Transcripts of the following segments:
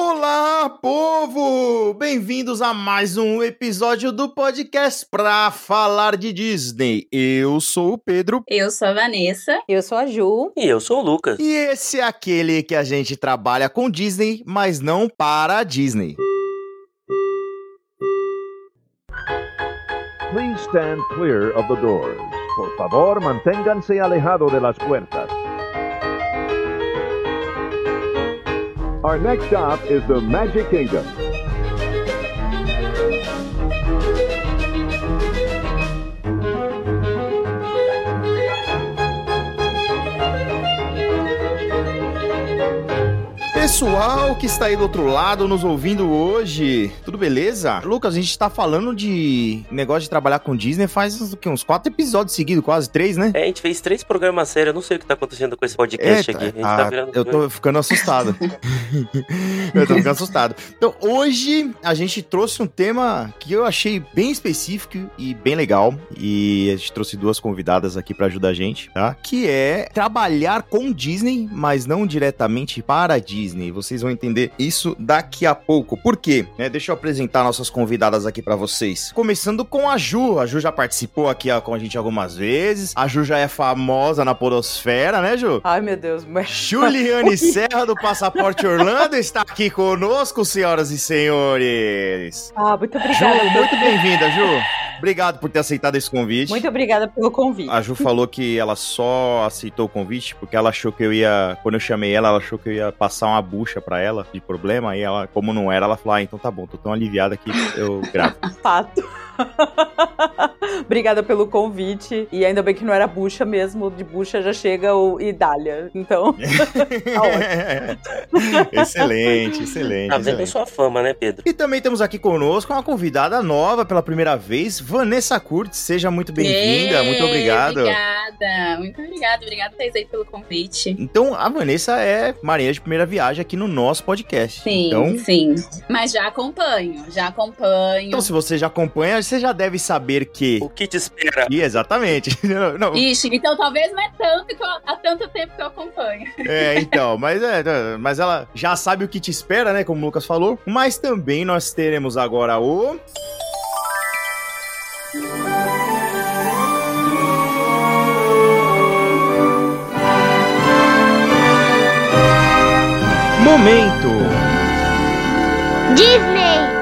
Olá, povo! Bem-vindos a mais um episódio do podcast pra falar de Disney. Eu sou o Pedro. Eu sou a Vanessa. Eu sou a Ju. E eu sou o Lucas. E esse é aquele que a gente trabalha com Disney, mas não para a Disney. Please stand clear of the doors. Por favor, manténganse alejado de las puertas. Our next stop is the Magic Kingdom. Pessoal que está aí do outro lado nos ouvindo hoje, tudo beleza? Lucas, a gente tá falando de negócio de trabalhar com Disney faz uns, uns quatro episódios seguidos, quase três, né? É, a gente fez três programas sérios, eu não sei o que tá acontecendo com esse podcast Eita, aqui. A gente ah, tá virando... eu tô ficando assustado. eu tô ficando assustado. Então, hoje a gente trouxe um tema que eu achei bem específico e bem legal. E a gente trouxe duas convidadas aqui para ajudar a gente, tá? Que é trabalhar com Disney, mas não diretamente para a Disney. Vocês vão entender isso daqui a pouco. Por quê? É, deixa eu apresentar nossas convidadas aqui para vocês. Começando com a Ju. A Ju já participou aqui ó, com a gente algumas vezes. A Ju já é famosa na podosfera, né, Ju? Ai, meu Deus. Mas... Juliane Serra do Passaporte Orlando está aqui conosco, senhoras e senhores. Ah, muito Ju, obrigada. muito bem-vinda, Ju. Obrigado por ter aceitado esse convite. Muito obrigada pelo convite. A Ju falou que ela só aceitou o convite porque ela achou que eu ia. Quando eu chamei ela, ela achou que eu ia passar uma bucha pra ela de problema. Aí ela, como não era, ela falou: Ah, então tá bom, tô tão aliviada que eu gravo. Fato. Obrigada pelo convite. E ainda bem que não era bucha mesmo. De bucha já chega o Idália. Então, tá excelente, excelente. Tá vendo sua fama, né, Pedro? E também temos aqui conosco uma convidada nova pela primeira vez, Vanessa Curtis. Seja muito bem-vinda, muito obrigado. Obrigada, muito obrigada. Obrigada, Thais, aí pelo convite. Então, a Vanessa é marinha de primeira viagem aqui no nosso podcast. Sim, Então, sim. Mas já acompanho, já acompanho. então, se você já acompanha, você já deve saber que. O que te espera? E exatamente. Não, não, Ixi, então talvez não é tanto que eu, há tanto tempo que eu acompanho. É, então, mas, é, mas ela já sabe o que te espera, né? Como o Lucas falou. Mas também nós teremos agora o. Momento. Disney!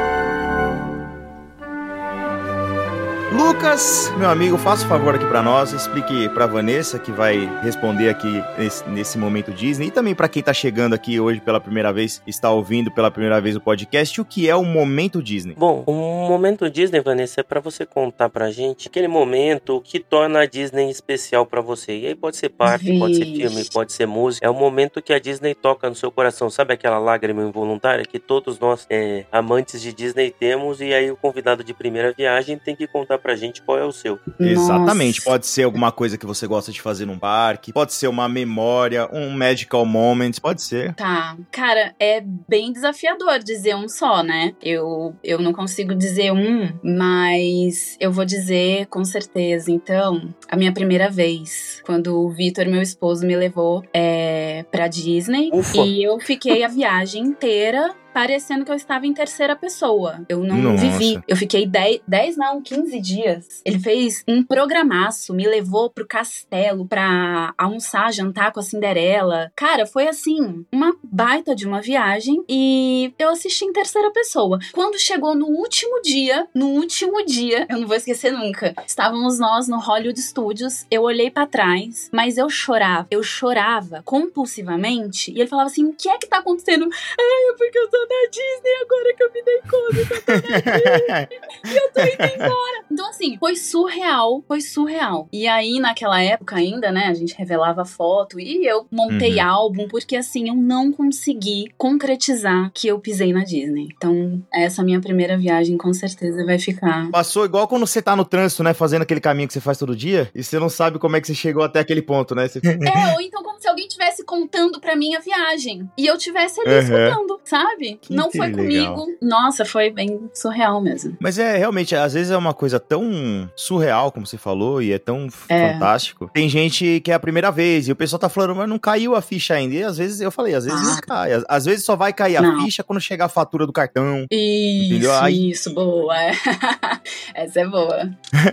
Lucas, meu amigo, faça um favor aqui pra nós, explique pra Vanessa que vai responder aqui nesse, nesse momento Disney e também pra quem tá chegando aqui hoje pela primeira vez, está ouvindo pela primeira vez o podcast, o que é o momento Disney. Bom, o momento Disney, Vanessa, é pra você contar pra gente aquele momento que torna a Disney especial pra você. E aí pode ser parque, pode ser Vixe. filme, pode ser música. É o momento que a Disney toca no seu coração. Sabe aquela lágrima involuntária que todos nós, é, amantes de Disney, temos? E aí o convidado de primeira viagem tem que contar pra gente qual é o seu. Exatamente, Nossa. pode ser alguma coisa que você gosta de fazer num parque, pode ser uma memória, um magical moment, pode ser. Tá, cara, é bem desafiador dizer um só, né? Eu, eu não consigo dizer um, mas eu vou dizer com certeza. Então, a minha primeira vez, quando o Vitor, meu esposo, me levou é, pra Disney Ufa. e eu fiquei a viagem inteira. Parecendo que eu estava em terceira pessoa. Eu não Nossa. vivi. Eu fiquei 10, 10, não, 15 dias. Ele fez um programaço, me levou pro castelo pra almoçar, jantar com a Cinderela. Cara, foi assim, uma baita de uma viagem e eu assisti em terceira pessoa. Quando chegou no último dia, no último dia, eu não vou esquecer nunca. Estávamos nós no Hollywood Studios, eu olhei pra trás, mas eu chorava, eu chorava compulsivamente e ele falava assim: "O que é que tá acontecendo?" Ai, é porque eu tô na Disney agora que eu me dei conta que eu tô na Disney e eu tô indo embora. Então, assim, foi surreal, foi surreal. E aí, naquela época ainda, né, a gente revelava foto e eu montei Uhum. álbum, porque assim, eu não consegui concretizar que eu pisei na Disney. Então, essa minha primeira viagem com certeza vai ficar. Passou igual quando você tá no trânsito, né, fazendo aquele caminho que você faz todo dia, e você não sabe como é que você chegou até aquele ponto, né? Você- É, ou então como se alguém tivesse contando pra mim a viagem. E eu tivesse ali Uhum. escutando, sabe? Que Não foi legal. comigo. Nossa, foi bem surreal mesmo. Mas é realmente, às vezes é uma coisa tão surreal, como você falou, e é tão É. fantástico. Tem gente que é a primeira vez, e o pessoal tá falando, mas não caiu a ficha ainda. E às vezes eu falei, às vezes não Ah. cai. Às, às vezes só vai cair a Não. ficha quando chegar a fatura do cartão. Isso? Aí- isso, boa. Essa é boa.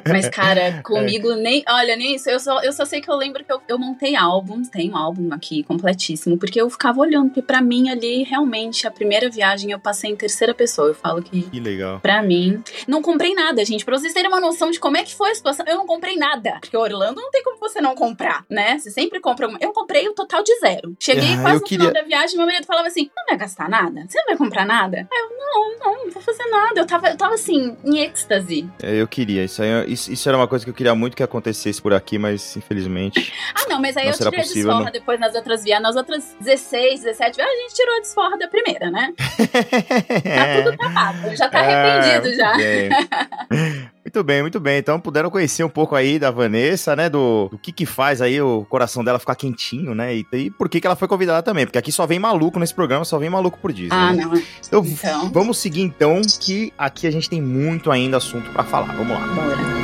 Mas, cara, comigo nem. Olha, nem isso. Eu só, eu só sei que eu lembro que eu, eu montei álbuns, tem um álbum aqui completíssimo, porque eu ficava olhando, porque pra mim ali, realmente, a primeira viagem eu passei em terceira pessoa. Eu falo que. Que legal. Pra mim, não comprei nada, gente. Pra vocês terem uma noção de como é que foi a situação, eu não comprei nada. Porque Orlando não tem como você não comprar, né? Você sempre compra. Eu comprei o total de zero. Cheguei Ah, quase no queria- final da viagem, meu marido falava assim: não vai gastar nada? Você não vai comprar nada? Aí eu, não, não, não vou fazer nada. Eu tava, eu tava assim, em êxtase. É, Eu queria, isso, aí, isso, isso era uma coisa que eu queria muito que acontecesse por aqui, mas infelizmente. Ah, não, mas aí Não eu tirei possível, não. depois nas outras viagens. Nas outras 16, 17 viagens, a gente tirou a desforra da primeira, né? Tá tudo tapado. Já tá arrependido já. É, bem. Muito bem, muito bem. Então puderam conhecer um pouco aí da Vanessa, né? Do, do que que faz aí o coração dela ficar quentinho, né? E, e por que que ela foi convidada também. Porque aqui só vem maluco nesse programa, só vem maluco por Disney. Ah, né? não. Então, Então, vamos seguir então, que aqui a gente tem muito ainda assunto pra falar. Vamos lá. bora.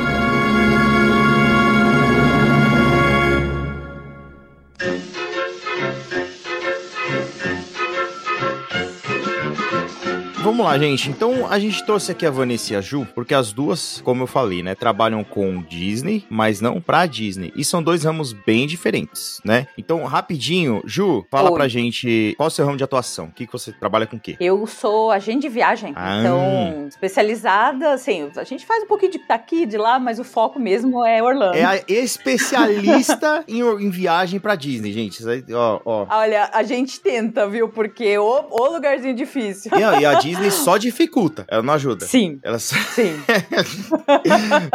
Vamos lá, gente. Então, a gente trouxe aqui a Vanessa e a Ju, porque as duas, como eu falei, né, trabalham com Disney, mas não pra Disney. E são dois ramos bem diferentes, né? Então, rapidinho, Ju, fala Oi. pra gente qual é o seu ramo de atuação. O que, que você trabalha com o quê? Eu sou agente de viagem, Ah. então especializada, assim, a gente faz um pouquinho de daqui, de lá, mas o foco mesmo é Orlando. É a especialista em, em viagem pra Disney, gente. Ó, ó. Olha, a gente tenta, viu? Porque o, o lugarzinho difícil. E, e a Disney só dificulta, ela não ajuda. Sim, Ela só... sim.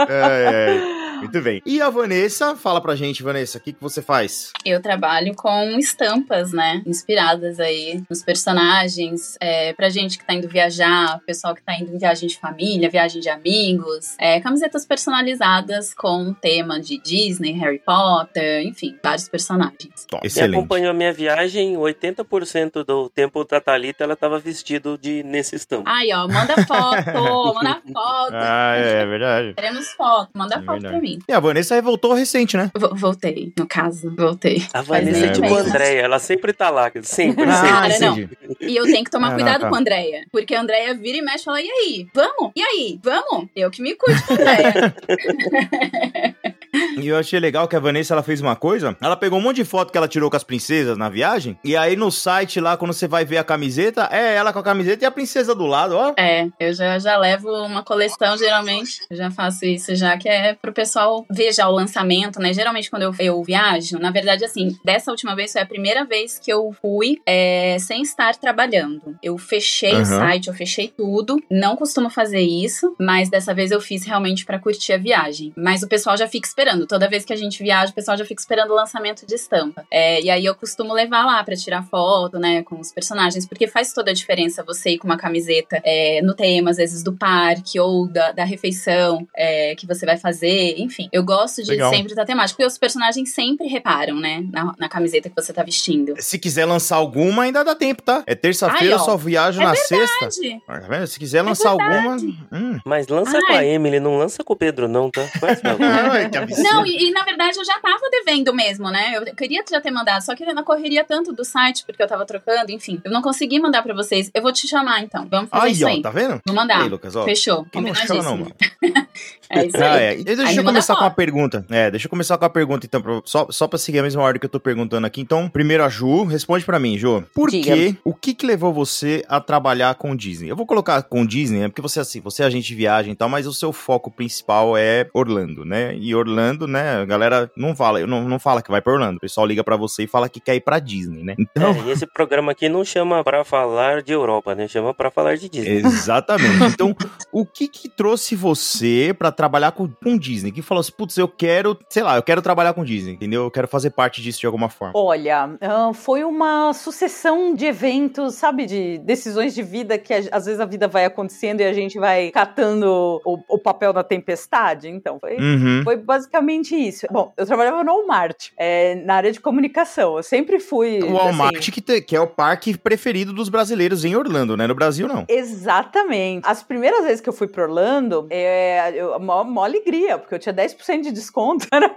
É, é. Muito bem. E a Vanessa, fala pra gente, Vanessa, o que, que você faz? Eu trabalho com estampas, né? Inspiradas aí nos personagens. É, pra gente que tá indo viajar, pessoal que tá indo em viagem de família, viagem de amigos. É, camisetas personalizadas com tema de Disney, Harry Potter, enfim, vários personagens. Top, Quem excelente. acompanhou a minha viagem, 80% do tempo da Thalita, ela tava vestido de nesse estampo. Aí, ó, manda foto, manda foto. Ah, é verdade. Queremos foto, manda É foto verdade. pra mim. E a Vanessa voltou recente, né? Vo- Voltei, no caso, voltei. A Vanessa é tipo a? Andréia, ela sempre tá lá, sempre, Ah, sempre. Cara, não. E eu tenho que tomar Ah, não, cuidado tá. com a Andrea. Porque a Andrea vira e mexe e fala: e aí? Vamos? E aí? Vamos? Eu que me cuido com a Andrea. E eu achei legal que a Vanessa ela fez uma coisa. Ela pegou um monte de foto que ela tirou com as princesas na viagem. E aí no site lá, quando você vai ver a camiseta, é ela com a camiseta e a princesa do lado, ó. é, eu já, já levo uma coleção, geralmente. Eu já faço isso já, que é pro pessoal ver já o lançamento, né? Geralmente quando eu, eu viajo, na verdade, assim, dessa última vez foi a primeira vez que eu fui é, sem estar trabalhando. Eu fechei o Aham. site, eu fechei tudo. Não costumo fazer isso, mas dessa vez eu fiz realmente pra curtir a viagem. Mas o pessoal já fica esperando. Toda vez que a gente viaja, o pessoal já fica esperando o lançamento de estampa. É, e aí eu costumo levar lá pra tirar foto, né, com os personagens, porque faz toda a diferença você ir com uma camiseta é, no tema, às vezes, do parque ou da, da refeição é, que você vai fazer. Enfim, eu gosto de Legal. sempre estar temático, porque os personagens sempre reparam, né, na, na camiseta que você tá vestindo. Se quiser lançar alguma, ainda dá tempo, tá? É terça-feira, Ai, só viajo É na sexta. Verdade. Tá vendo? Se quiser lançar alguma. Hum. Mas lança com a Ai. Emily, não lança com o Pedro, não, tá? Faz. Ai, que absurdo. Não, e, e, na verdade eu já tava devendo mesmo, né? Eu queria já ter mandado, só que na correria tanto do site, porque eu tava trocando, enfim. Eu não consegui mandar pra vocês. Eu vou te chamar então. Vamos fazer Aí, isso ó, aí. tá vendo? Vou mandar. Aí, Lucas, ó. Fechou. Que não chama, não, mano. É isso aí. Ah, é. Deixa Aí eu começar com uma pergunta. É, deixa eu começar com a pergunta, então, pra- só, só pra seguir a mesma ordem que eu tô perguntando aqui. Então, primeiro a Ju, responde pra mim, Ju. Por que, o que que levou você a trabalhar com Disney? Eu vou colocar com Disney, né, porque você, assim, você é agente de viagem e tal, mas o seu foco principal é Orlando, né? E Orlando, né, a galera não fala, não, não fala que vai pra Orlando. O pessoal liga pra você e fala que quer ir pra Disney, né? Então, É, e esse programa aqui não chama pra falar de Europa, né? Chama pra falar de Disney. Exatamente. Então, o que que trouxe você pra trabalhar com, com Disney? Que falou assim, putz, eu quero, sei lá, eu quero trabalhar com Disney, entendeu? Eu quero fazer parte disso de alguma forma. Olha, ah, foi uma sucessão de eventos, sabe, de decisões de vida que às vezes a vida vai acontecendo e a gente vai catando o, o papel da tempestade. Então, foi, Uhum. foi basicamente isso. Bom, eu trabalhava no Walmart, é, na área de comunicação. Eu sempre fui. O Walmart, assim, que, te- que é o parque preferido dos brasileiros em Orlando, né? No Brasil, não. Exatamente. As primeiras vezes que eu fui pra Orlando, é, eu, mó, mó alegria, porque eu tinha 10% de desconto. Era,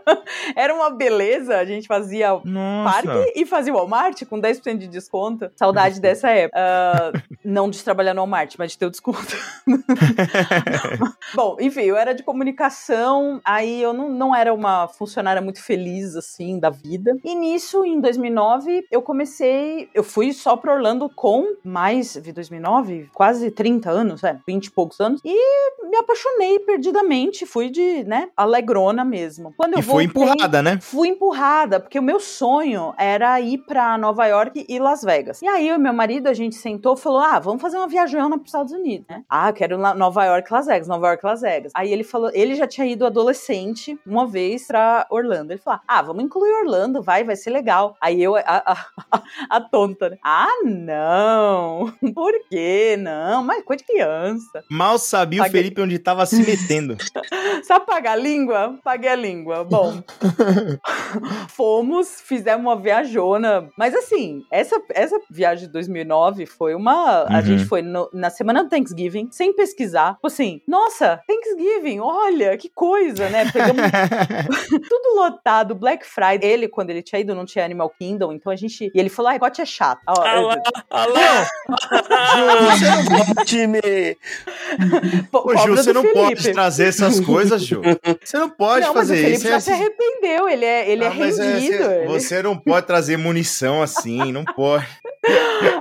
era uma beleza. A gente fazia Nossa. parque e fazia o Walmart com 10% de desconto. Saudade dessa época. Ah, não de trabalhar no Walmart, mas de ter o desconto. Bom, enfim, eu era de comunicação, aí eu não, não era uma funcionária muito feliz, assim, da vida. E nisso, em 2009, eu comecei, eu fui só pra Orlando com mais, de 2009, quase 30 anos, é, 20 e poucos anos, e me apaixonei perdidamente, fui de, né, alegrona mesmo. Quando eu E foi voltei- empurrada, né? Fui empurrada, porque o meu sonho era ir pra Nova York e Las Vegas. E aí, e meu marido, a gente sentou e falou: ah, vamos fazer uma viajona pros Estados Unidos, né? Ah, eu quero Nova York, Las Vegas, Nova York, Las Vegas. Aí ele falou: ele já tinha ido adolescente uma vez pra Orlando. Ele falou: ah, vamos incluir Orlando, vai, vai ser legal. Aí eu, a, a, a tonta, né? Ah, não! Por quê? Não, mas coisa de criança. Mal sabia o Paguei. Felipe onde tava se metendo. Sabe pagar a língua? Paguei a língua. Bom, fomos, fizemos uma viajona. Mas assim, essa, essa viagem de 2009 foi uma. A Uhum. gente foi no- na semana do Thanksgiving, sem pesquisar. Tipo assim, nossa, Thanksgiving, olha, que coisa, né? Pegamos tudo lotado, Black Friday. Ele, quando ele tinha ido, não tinha Animal Kingdom, então a gente. E ele falou: ai, gote é chato. Ó, Ah eu- lá, ah lá! time! po- Ô, cobra Ju, você não Felipe. pode trazer essas coisas, Ju. Você não pode não, mas o fazer isso. já é se assim- arrependeu, ele é, ele é Ah, é, rendido. você, ele- você não pode trazer munição assim, não pode.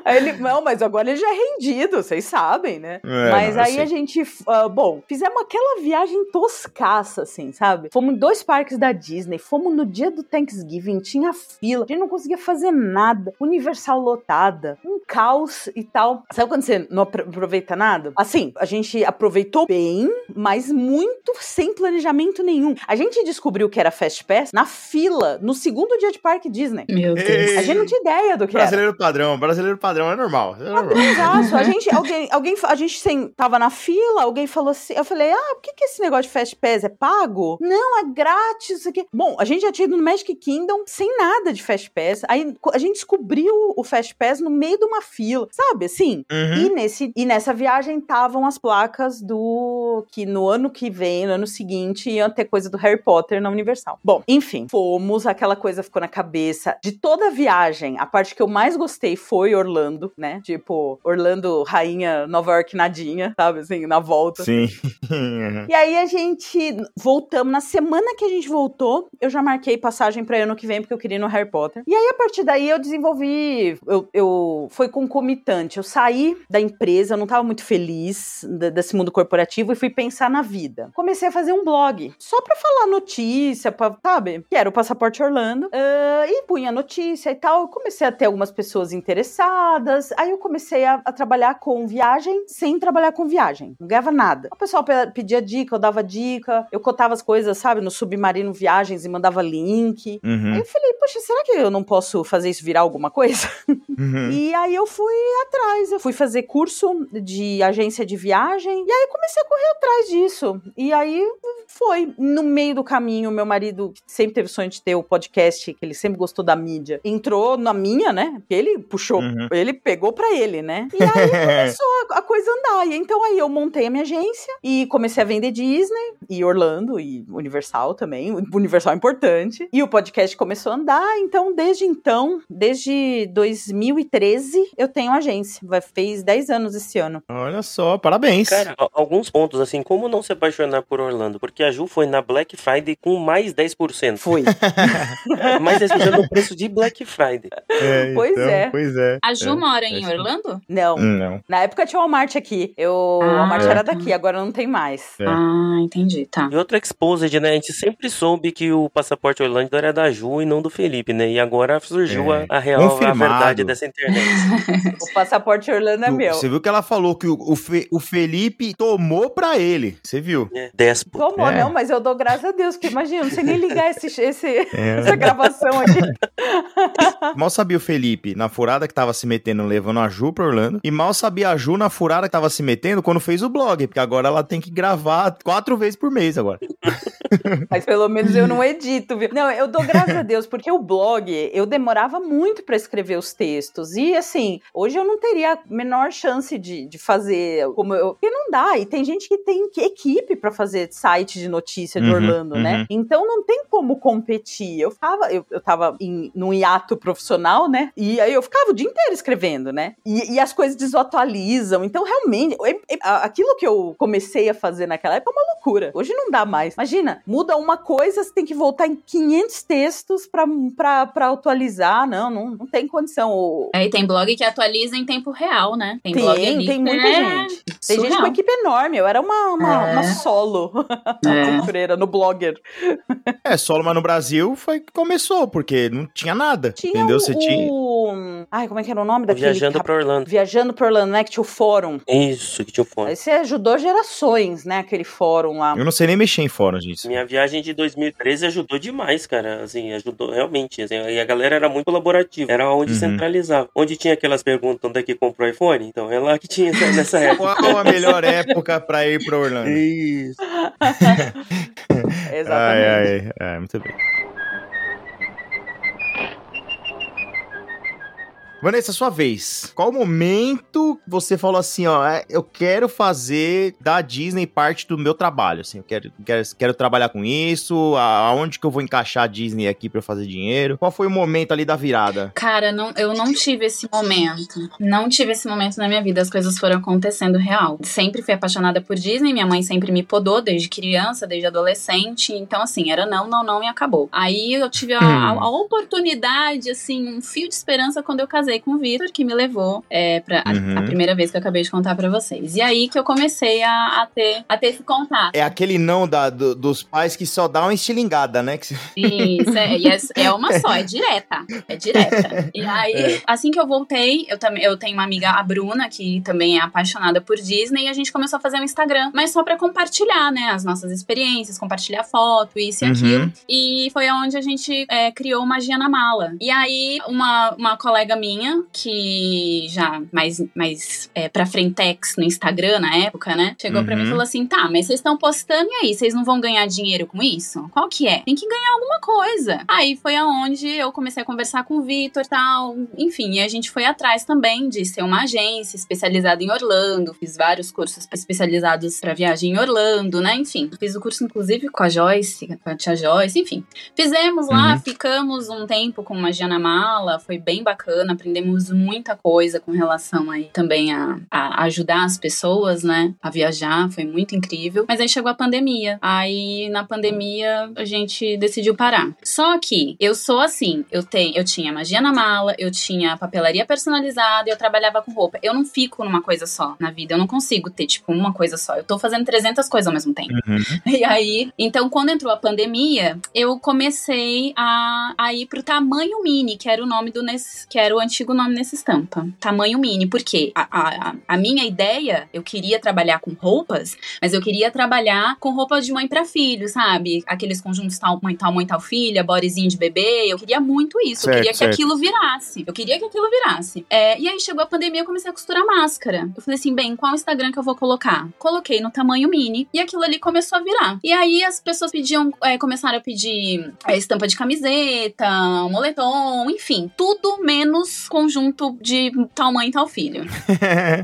Aí ele, não, mas agora ele já é rendido, vocês sabem, né? É, mas não, aí sei. a gente, ah, bom, fizemos aquela viagem toscaça, assim, sabe? Fomos em dois parques da Disney, fomos no dia do Thanksgiving, tinha fila, a gente não conseguia fazer nada, Universal lotada, um caos e tal. Sabe quando você não apro- aproveita nada? Assim, a gente aproveitou bem, mas muito sem planejamento nenhum. A gente descobriu que era Fast Pass na fila, no segundo dia de parque Disney. Meu Deus. Ei, A gente não tinha ideia do que era. Brasileiro padrão, brasileiro padrão é normal. É normal. Exato. A gente, alguém, alguém, a gente sem, tava na fila, alguém falou assim, eu falei, ah, por que, que esse negócio de Fast Pass é pago? Não, grátis, isso aqui. Bom, a gente já tinha ido no Magic Kingdom sem nada de Fast Pass, aí a gente descobriu o Fast Pass no meio de uma fila, sabe, assim? Uhum. E, nesse, e nessa viagem estavam as placas do. que no ano que vem, no ano seguinte, iam ter coisa do Harry Potter na Universal. Bom, enfim, fomos, aquela coisa ficou na cabeça. De toda a viagem, a parte que eu mais gostei foi Orlando, né? Tipo, Orlando, rainha, Nova York, nadinha, sabe? Assim, na volta. Sim. E aí a gente voltamos. Na semana que a gente voltou, eu já marquei passagem pra ano que vem, porque eu queria ir no Harry Potter. E aí, a partir daí, eu desenvolvi. Eu, eu foi concomitante. Eu saí da empresa, eu não tava muito feliz desse mundo corporativo e fui pensar na vida. Comecei a fazer um blog só pra falar notícia, pra, sabe? Que era o Passaporte Orlando. Ah, e punha notícia e tal. Eu comecei a ter algumas pessoas interessadas. Aí eu comecei a, a trabalhar com viagem sem trabalhar com viagem. Não ganhava nada. O pessoal pe- pedia dica, eu dava dica. Eu cotava as coisas, sabe, no Submarino Viagens e mandava link. Aí Uhum, eu falei, poxa, será que eu não posso fazer isso virar alguma coisa? uhum. E aí eu fui atrás, eu fui fazer curso de agência de viagem, e aí comecei a correr atrás disso. E aí foi. No meio do caminho, meu marido, que sempre teve sonho de ter o podcast, que ele sempre gostou da mídia, entrou na minha, né? Porque ele puxou, Uhum. ele pegou pra ele, né? E aí começou a, a coisa andar. E então aí eu montei a minha agência e comecei a vender Disney e Orlando e Universal também. O Universal é importante. E o podcast começou a andar. Então, desde então, desde 2013, eu tenho agência. Vai, fez 10 anos esse ano. Olha só, parabéns. Cara, alguns pontos, assim, como não se apaixonar por Orlando? Porque a Ju foi na Black Friday com mais 10%. Fui. mais 10% no preço de Black Friday. É, Pois então, é. Pois é. A Ju É. mora em é. Orlando? Não. Hum, Não. Na época tinha o Walmart aqui. Eu, o Ah. Walmart É. era daqui, agora não tem mais. É. Ah, entendi, tá. E outra exposed, né? A gente sempre soube que o passaporte Orlando era da Ju e não do Felipe, né? E agora surgiu É. a, a real, a verdade dessa internet. O passaporte Orlando é Tu- meu. Você viu que ela falou que o, o, Fe- o Felipe tomou pra ele. Você viu? É, Déspota. Como É. não? Mas eu dou graças a Deus, porque imagina, não sei nem ligar esse, esse, É. essa gravação aqui. Mal sabia o Felipe na furada que tava se metendo levando a Ju pra Orlando. E mal sabia a Ju na furada que tava se metendo quando fez o blog. Porque agora ela tem que gravar quatro vezes por mês agora. Mas pelo menos eu não edito, viu? Não, eu dou graças a Deus, porque o blog, eu demorava muito pra escrever os textos. E assim, hoje eu não teria a menor chance de, de fazer como eu. Porque não dá. E tem gente que tem equipe pra fazer site de notícia de Uhum, Orlando, né? uhum. Então não tem como competir. Eu ficava, eu, eu tava em, num hiato profissional, né? E aí eu ficava o dia inteiro escrevendo, né? E, e as coisas desatualizam. Então, realmente, é- é- a- aquilo que eu comecei a fazer naquela época é uma loucura. Hoje não dá mais. Imagina, muda uma coisa, você tem que voltar em 500 textos pra, pra, pra atualizar. Não, não, não tem condição. O- Aí tem blog que atualiza em tempo real, né? Tem, Tem, blog tem, muita é gente. Tem gente surreal. com equipe enorme. Eu era uma, uma, É. uma solo É. no Blogger. É, solo, mas no Brasil foi que começou, porque não tinha nada. Tinha entendeu? o, Você tinha. o- Ai, como é que era o nome daquele? Viajando cap- pra Orlando. Viajando por Orlando, né? Que tinha o fórum. Isso, que tinha o fone. Aí você ajudou gerações, né? Aquele fórum lá. Eu não sei nem mexer em fórum, gente. Minha viagem de 2013 ajudou demais, cara. Assim, ajudou realmente. assim, e a galera era muito colaborativa. Era onde Uhum. centralizava. Onde tinha aquelas perguntas onde é que comprou iPhone? Então é lá que tinha essa- nessa época. Qual a melhor época pra ir pra Orlando? Isso. Exatamente. Ai, ai, ai, muito bem. Vanessa, sua vez. Qual o momento você falou assim, ó, é, eu quero fazer da Disney parte do meu trabalho, assim, eu quero, quero, quero trabalhar com isso, aonde que eu vou encaixar a Disney aqui pra eu fazer dinheiro? Qual foi o momento ali da virada? Cara, não, eu não tive esse momento. Não tive esse momento na minha vida. As coisas foram acontecendo real. Sempre fui apaixonada por Disney. Minha mãe sempre me podou desde criança, desde adolescente. Então, assim, era não, não, não e acabou. Aí eu tive a, a- a oportunidade, assim, um fio de esperança quando eu casei com o Vitor, que me levou é, pra a- Uhum. a, primeira vez que eu acabei de contar pra vocês. E aí que eu comecei a, a ter, a ter esse contato. É aquele não da, do- dos pais que só dá uma estilingada, né? Isso, é, é, é uma só, é direta. É direta. E aí, assim que eu voltei, eu também eu tenho uma amiga, a Bruna, que também é apaixonada por Disney, e a gente começou a fazer um Instagram, mas só pra compartilhar, né, as nossas experiências, compartilhar foto, isso e Uhum. aquilo. E foi onde a gente é, criou Magia na Mala. E aí, uma, uma colega minha, que já mais, mais é, pra frentex no Instagram na época, né? Chegou pra mim e Uhum. falou assim: tá, mas vocês estão postando e aí? Vocês não vão ganhar dinheiro com isso? Qual que é? Tem que ganhar alguma coisa. Aí foi aonde eu comecei a conversar com o Vitor e tal. Enfim, e a gente foi atrás também de ser uma agência especializada em Orlando. Fiz vários cursos especializados pra viagem em Orlando, né? Enfim, fiz o curso inclusive com a Joyce, com a tia Joyce, enfim. Fizemos lá, Uhum. ficamos um tempo com magia na mala, foi bem bacana, aprendemos muita coisa com relação aí também a, a ajudar as pessoas, né, a viajar, foi muito incrível. Mas aí chegou a pandemia, aí na pandemia a gente decidiu parar. Só que eu sou assim, eu tenho, eu tinha magia na mala, eu tinha papelaria personalizada, eu trabalhava com roupa. Eu não fico numa coisa só na vida, eu não consigo ter tipo uma coisa só. Eu tô fazendo 300 coisas ao mesmo tempo. Uhum. E aí, então quando entrou a pandemia, eu comecei a, a ir pro tamanho mini, que era o nome do que era o antigo nome nessa estampa. Tamanho mini, porque a, a, a- minha ideia, eu queria trabalhar com roupas, mas eu queria trabalhar com roupa de mãe pra filho, sabe? Aqueles conjuntos tal mãe, tal mãe, tal filha, bodyzinho de bebê. Eu queria muito isso. Certo, eu queria que certo. aquilo virasse. Eu queria que aquilo virasse. É, e aí chegou a pandemia, eu comecei a costurar máscara. Eu falei assim, bem, qual Instagram que eu vou colocar? Coloquei no tamanho mini e aquilo ali começou a virar. E aí as pessoas pediam, é, começaram a pedir é, estampa de camiseta, moletom, enfim, tudo menos conjunto de tal mãe, tal filho.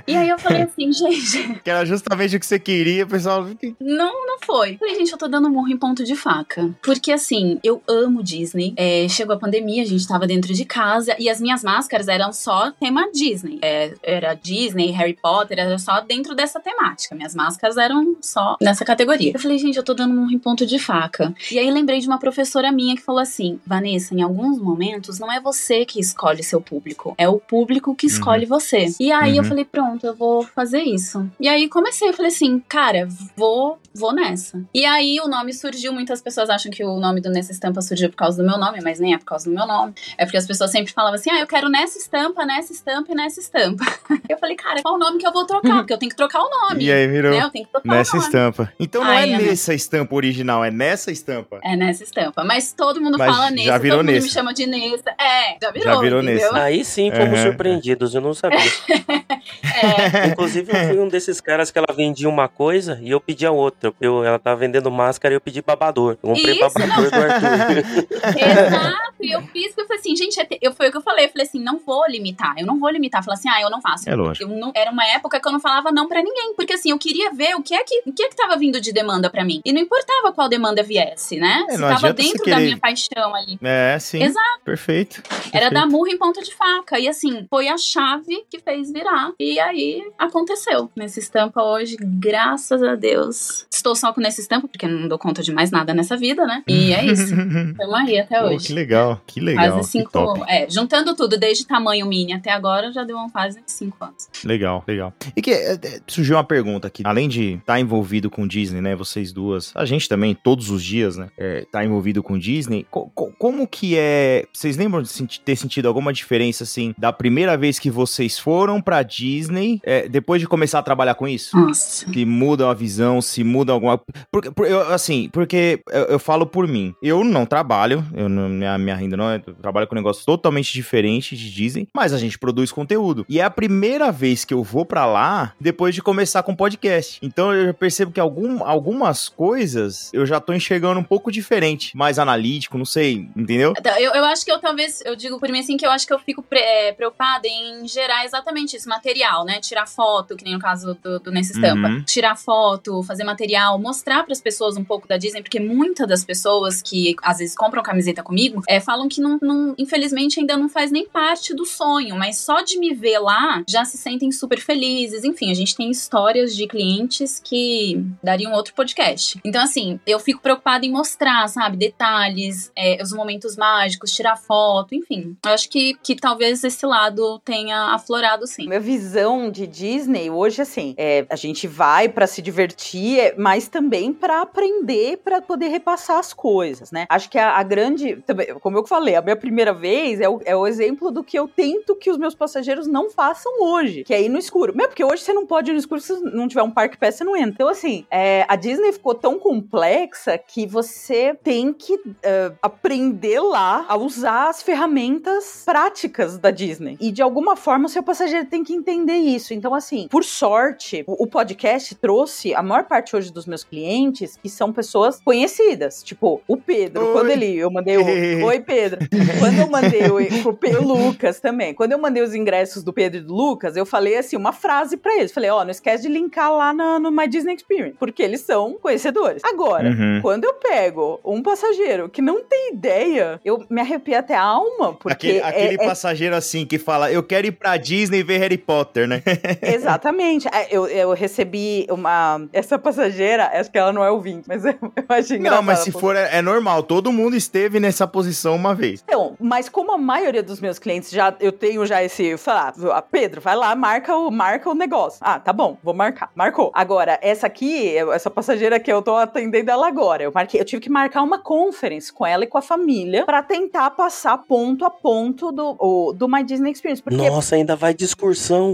E aí eu falei assim, gente, que era justamente o que você queria, pessoal. não, não foi. Falei, gente, eu tô dando murro em ponto de faca. Porque assim, eu amo Disney. É, chegou a pandemia, a gente tava dentro de casa e as minhas máscaras eram só tema Disney. É, era Disney, Harry Potter, era só dentro dessa temática. Minhas máscaras eram só nessa categoria. Eu falei, gente, eu tô dando murro em ponto de faca. E aí lembrei de uma professora minha que falou assim: Vanessa, em alguns momentos não é você que escolhe seu público, é o público que escolhe você. E aí eu Uhum. falei, pronto, eu vou fazer isso. E aí comecei, eu falei assim, cara, vou, vou nessa. E aí o nome surgiu, muitas pessoas acham que o nome do Nessa Estampa surgiu por causa do meu nome, mas nem é por causa do meu nome. É porque as pessoas sempre falavam assim, ah, eu quero nessa estampa, nessa estampa e nessa estampa. Eu falei, cara, qual o nome que eu vou trocar? Porque eu tenho que trocar o nome. E aí virou Né? Eu tenho que trocar nessa o nome. estampa. Então não Ai, é Ana. nessa estampa original, é nessa estampa. É nessa estampa. Mas todo mundo Mas fala já Nessa, virou todo mundo Nessa. me chama de Nessa. É, já virou, Já virou entendeu? Nessa. Aí sim fomos Uhum. surpreendidos, eu não sabia. É, Inclusive, eu fui um desses caras que ela vendia uma coisa e eu pedi a outra. Eu, ela tava vendendo máscara e eu pedi babador. Eu comprei Isso, babador do Arthur. exato. E eu fiz, porque eu falei assim, gente, é te- eu, foi o que eu falei. Eu falei assim, não vou limitar. Eu não vou limitar. Falar assim, ah, eu não faço. É lógico. Eu não- era uma época que eu não falava não pra ninguém. Porque assim, eu queria ver o que é que, o que, é que tava vindo de demanda pra mim. E não importava qual demanda viesse, né? É, Se tava dentro da minha paixão ali. É, sim. Exato. Perfeito. Era perfeito. dar murro em ponta de faca. E assim, foi a chave que fez virar. E aí aconteceu. Nesse estampa hoje, graças a Deus. Estou só com nesse estampa, porque não dou conta de mais nada nessa vida, né? E é isso. Estamos aí até Pô, hoje. que legal, que legal. Quase cinco. É, juntando tudo, desde tamanho mini até agora, já deu um quase cinco anos. Legal, legal. E que é, surgiu uma pergunta aqui. Além de estar envolvido com Disney, né? Vocês duas, a gente também, todos os dias, né? É, tá envolvido com Disney. Co- co- como que é. Vocês lembram de ter sentido alguma diferença, assim, da primeira vez que vocês foram pra Disney, é, depois de começar a trabalhar com isso? Nossa. Se muda a visão, se muda alguma. Porque, por- eu, assim, porque eu, eu falo por mim. Eu não trabalho, eu não, minha, minha renda não é. Eu trabalho com um negócio totalmente diferente de Disney, mas a gente produz conteúdo. E é a primeira vez que eu vou pra lá depois de começar com podcast. Então eu percebo que algum, algumas coisas eu já tô enxergando um pouco diferente, mais analítico, não sei, entendeu? Então, Eu, eu acho que eu talvez, eu digo por mim assim, que eu acho que eu fico pre- é, preocupada em gerar exatamente isso, material, né? Tirar foto, que nem no caso do, do Nesse Estampa. Uhum. Tirar foto, fazer material, mostrar para as pessoas um pouco da Disney, porque muitas das pessoas que às vezes compram camiseta comigo é, falam que não, não- infelizmente ainda não faz nem parte do sonho, mas só de me ver lá já se sentem super felizes. Enfim, a gente tem histórias de clientes que dariam outro podcast. Então, assim, eu fico preocupada em mostrar, sabe, detalhes, é, os momentos mágicos, tirar foto, enfim. Eu acho que, que talvez esse lado tenha aflorado sim. Minha visão de Disney hoje, assim, é, a gente vai pra se divertir, é, mas também pra aprender, pra poder repassar as coisas, né? Acho que a, a grande, também, como eu falei, a minha primeira vez é o, é o exemplo do que eu tento que os meus passageiros não façam hoje, que é ir no escuro. Mesmo porque hoje você não pode ir no escuro se não tiver um parque pé, você não entra. Então, assim, é, a Disney ficou tão complexa que você tem que é, aprender lá a usar as ferramentas práticas da Disney. E de alguma forma o seu passageiro tem que entender isso. Então, assim, por sorte, o, o podcast trouxe a maior parte hoje dos meus clientes que são pessoas conhecidas. Tipo, o Pedro, Oi. quando ele. Eu mandei o. Oi, Pedro. Quando eu mandei o, o, o Lucas também. Quando eu mandei os ingressos do Pedro e do Lucas, eu falei assim, uma frase pra eles. Falei, ó, não esquece de linkar lá na- no My Disney Experience. Porque eles são conhecedores. Agora, Uhum. quando eu pego um passageiro que não tem ideia, eu me arrepio até a alma, porque Aquele, aquele é, é- passageiro assim que fala, eu quero ir pra Disney ver Harry Potter, né? exatamente. É, Eu, eu recebi uma essa passageira, acho que ela não é ouvinte, mas eu, eu achei engraçado. Não, mas se for, é, é normal. Todo mundo esteve nessa posição uma vez. Então, mas como a maioria dos meus clientes já eu tenho já esse, falar, ah, Pedro, vai lá, marca o marca o negócio. Ah, tá bom, vou marcar. Marcou. Agora, essa aqui, essa passageira que eu tô atendendo ela agora, eu marquei, eu tive que marcar uma conference com ela e com a família pra tentar passar ponto a ponto do o- do My Disney Experience, porque Nossa, ainda vai de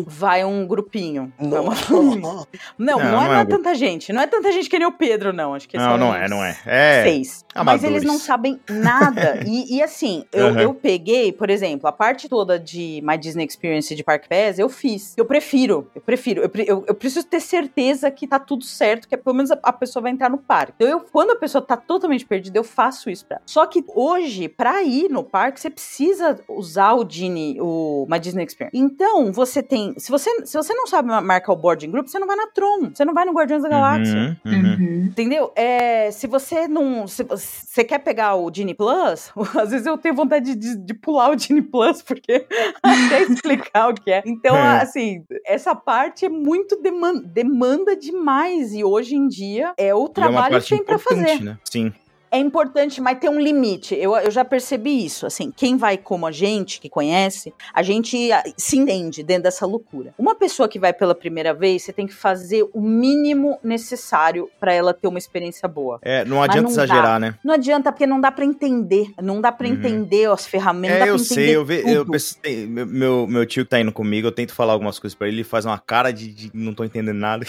vai um grupinho. Não, não, Não, é, não não é é tanta gente. Não é tanta gente que nem o Pedro, não. Acho que Não, são não é, não é. É. Seis. Mas amadores. eles não sabem nada. e, e assim, eu, Aham. eu peguei, por exemplo, a parte toda de My Disney Experience de Park Pass, eu fiz. Eu prefiro, eu prefiro. Eu, eu, eu preciso ter certeza que tá tudo certo, que pelo menos a, a pessoa vai entrar no parque. Então, eu, quando a pessoa tá totalmente perdida, eu faço isso pra ela. Só que hoje, pra ir no parque, você precisa usar o Genie, o My Disney Experience. Então, você tem. Se você, se você não sabe marcar o boarding group, você não vai na Tron, você não vai no Guardiões da Galáxia. Uhum, uhum. Uhum. Entendeu? É, se você não. Se você quer pegar o Genie Plus, às vezes eu tenho vontade de, de pular o Genie Plus, porque até explicar o que é. Então, É. assim, essa parte é muito deman- demanda demais. E hoje em dia é o E é trabalho que parte tem pra fazer. né? Sim. É importante, mas tem um limite. Eu, eu já percebi isso. Assim, quem vai como a gente, que conhece, a gente ah, se entende dentro dessa loucura. Uma pessoa que vai pela primeira vez, você tem que fazer o mínimo necessário pra ela ter uma experiência boa. É, não adianta não dá. exagerar, né? Não adianta, porque não dá pra entender. Não dá pra Uhum. entender as ferramentas. dá É, eu sei, eu, ve, eu pensei- meu, meu, tio que tá indo comigo, eu tento falar algumas coisas pra ele, ele faz uma cara de, de não tô entendendo nada.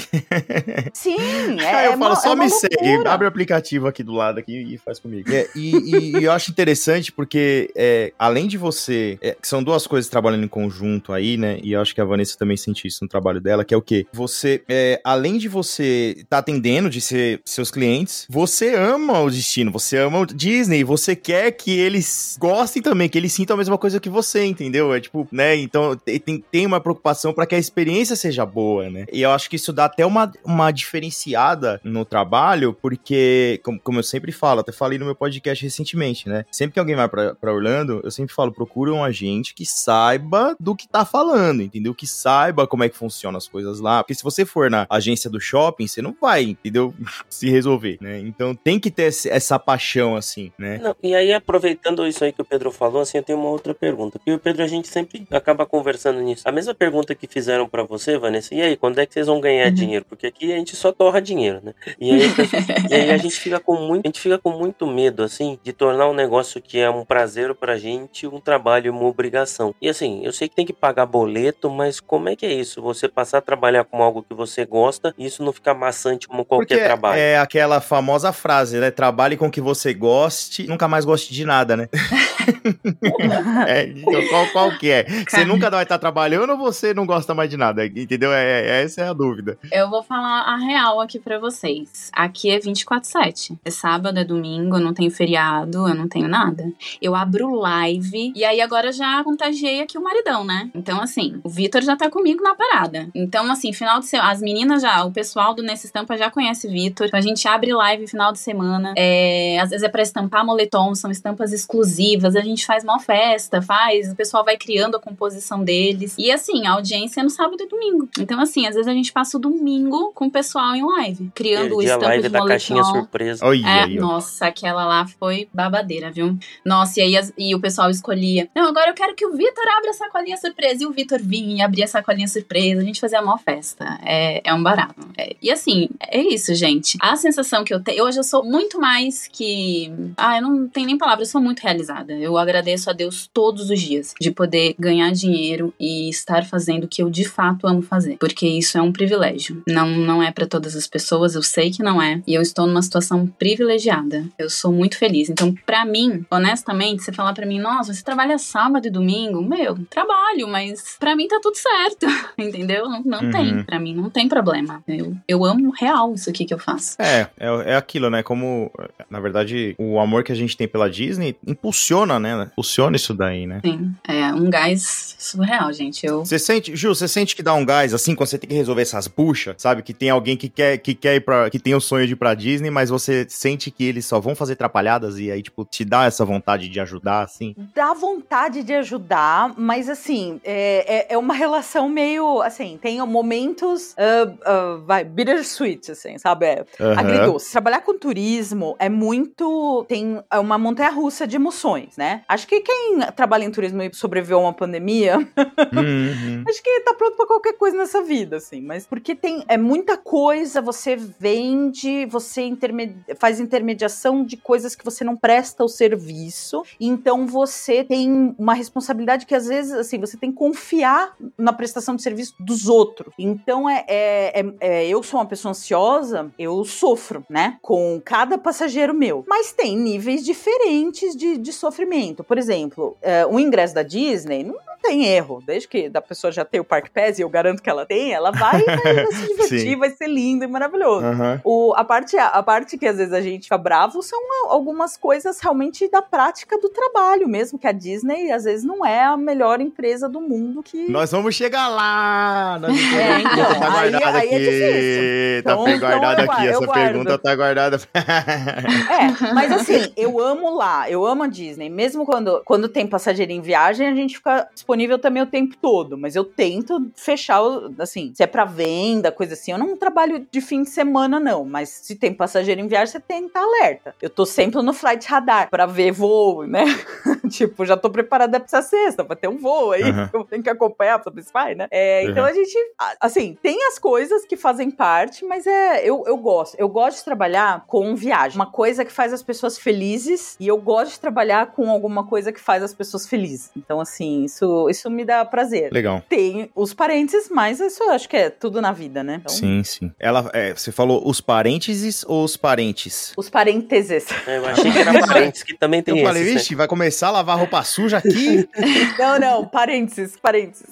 Sim, é. Aí eu é falo, uma- só é me segue, loucura. abre o aplicativo aqui do lado aqui e faz comigo. É, e, e- eu acho interessante porque, é, além de você. é, são duas coisas trabalhando em conjunto aí, né? E eu acho que a Vanessa também sente isso no trabalho dela, que é o quê? Você, é, além de você estar atendendo de ser seus clientes, você ama o destino, você ama o Disney, você quer que eles gostem também, que eles sintam a mesma coisa que você, entendeu? É tipo, né? Então te- tem, tem uma preocupação para que a experiência seja boa, né? E eu acho que isso dá até uma, uma diferenciada no trabalho, porque, como, como eu sempre falo, até falei no meu podcast recentemente, né? Sempre que alguém vai pra, pra Orlando, eu sempre falo, procura um agente que saiba do que tá falando, entendeu? Que saiba como é que funcionam as coisas lá. Porque se você for na agência do shopping, você não vai, entendeu? Se resolver, né? Então tem que ter esse- essa paixão, assim, né? Não, e aí, aproveitando isso aí que o Pedro falou, assim, eu tenho uma outra pergunta. Porque o Pedro, a gente sempre acaba conversando nisso. A mesma pergunta que fizeram pra você, Vanessa, e aí, quando é que vocês vão ganhar Uhum. dinheiro? Porque aqui a gente só torra dinheiro, né? E aí, e aí a gente fica com muito, a gente fica com muito medo, assim, de tornar um negócio que é um prazer pra gente, um trabalho uma obrigação. E assim, eu sei que tem que pagar boleto, mas como é que é isso? Você passar a trabalhar com algo que você gosta e isso não ficar maçante como qualquer Porque trabalho. é aquela famosa frase, né? Trabalhe com o que você goste, nunca mais goste de nada, né? É, então qual, qual que é? Você Cara. nunca vai estar trabalhando ou você não gosta mais de nada? Entendeu? É, é- essa é a dúvida. Eu vou falar a real aqui pra vocês. Aqui é 24/7. É sábado, é domingo, eu não tenho feriado, eu não tenho nada. Eu abro live e aí agora já contagiei aqui o maridão, né? Então assim, o Vitor já tá comigo na parada. Então assim, final de semana, as meninas já, o pessoal do Nesse Estampa já conhece o Vitor. Então a gente abre live final de semana. É, às vezes é pra estampar moletom, são estampas exclusivas. A gente faz uma festa, faz, o pessoal vai criando a composição deles. E assim, a audiência é no sábado e domingo. Então, assim, às vezes a gente passa o domingo com o pessoal em live, criando Perdi a estampas live de da caixinha surpresa. Olha É, aí, nossa, aquela lá foi babadeira, viu? Nossa, e aí as- e o pessoal escolhia. Não, agora eu quero que o Vitor abra a sacolinha surpresa. E o Vitor vinha e abria a sacolinha surpresa. A gente fazia a maior festa. É, é um barato. É, e assim, é isso, gente. A sensação que eu tenho. Hoje eu sou muito mais que. Ah, eu não tenho nem palavra, eu sou muito realizada. Eu agradeço a Deus todos os dias de poder ganhar dinheiro e estar fazendo o que eu de fato amo fazer. Porque isso é um privilégio. Não, não é pra todas as pessoas, eu sei que não é. E eu estou numa situação privilegiada. Eu sou muito feliz. Então, pra mim, honestamente, você falar pra mim, nossa, você trabalha sábado e domingo? Meu, trabalho, mas pra mim tá tudo certo. Entendeu? Não, não Uhum. tem. Pra mim não tem problema. Eu, eu amo real isso aqui que eu faço. É, é, é aquilo, né? Como, na verdade, o amor que a gente tem pela Disney impulsiona, né? Impulsiona isso daí, né? Sim. É um gás surreal, gente. Eu. Você sente, Ju, você sente que dá um gás assim quando você tem que resolver essas buchas, sabe? Que tem alguém que quer, que quer ir pra. que tem o sonho de ir pra Disney, mas você sente que eles só vão fazer atrapalhadas e aí, tipo, te dá essa vontade de ajudar, assim. Dá vontade de ajudar, mas assim, é, é, é uma relação meio, assim, tem momentos, ah, ah, vai, bittersweet, assim, sabe? É, Aham. agridoce. Trabalhar com turismo é muito. tem é uma montanha russa de emoções, né? Acho que quem trabalha em turismo e sobreviveu a uma pandemia, Uhum. acho que tá pronto pra qualquer coisa nessa vida, assim. Mas porque tem é muita coisa, você vende, você interme- faz intermediação de coisas que você não presta o serviço. Então você tem uma responsabilidade que às vezes, assim, você tem que confiar na prestação de serviço dos outros. Então é, é- é- é- eu sou uma pessoa ansiosa, eu sofro, né? Com cada passageiro meu. Mas tem níveis diferentes de, de sofrimento. Por exemplo, é, o ingresso da Disney não, não tem erro. Desde que da pessoa já tem o Park Pass, e eu garanto que ela tem, ela vai, vai, vai se divertir, vai ser lindo e maravilhoso. Aham. O, a, parte, a parte que às vezes a gente fica bravo são algumas coisas realmente da prática do trabalho mesmo, que a Disney às vezes não é a melhor empresa do mundo que. Nós vamos chegar lá! Nós É, então, tá aí- guardada aí é aqui. Tá Então- então guardada eu aqui. Essa guardo. pergunta tá guardada. É, mas assim, eu amo lá, eu amo a Disney. Mesmo quando, quando tem passageiro em viagem, a gente fica disponível também o tempo todo. Mas eu tento fechar, assim, se é pra venda, coisa assim. Eu não trabalho de fim de semana, não. Mas se tem passageiro em viagem, você tem que estar alerta. Eu tô sempre no flight radar pra ver voo, né? tipo, já tô preparada pra essa sexta, pra ter um voo aí. Uhum. Eu tenho que acompanhar pra saber se vai, né? É, Então a gente, assim, tem as coisas que fazem parte, mas é, eu, eu gosto. Eu gosto de trabalhar com viagem. Uma coisa que faz as pessoas felizes e eu gosto de trabalhar com alguma coisa que faz as pessoas felizes. Então, assim, isso isso, me dá prazer. Legal. Tem os parênteses, mas isso eu acho que é tudo na vida, né? Então, Sim, sim. Ela, é, você falou os parênteses ou os parentes? Os parênteses. É, Eu achei que era parentes, que também tem Eu falei, esses, né? vixe, vai começar a lavar roupa suja aqui? Não, não, parênteses, parênteses.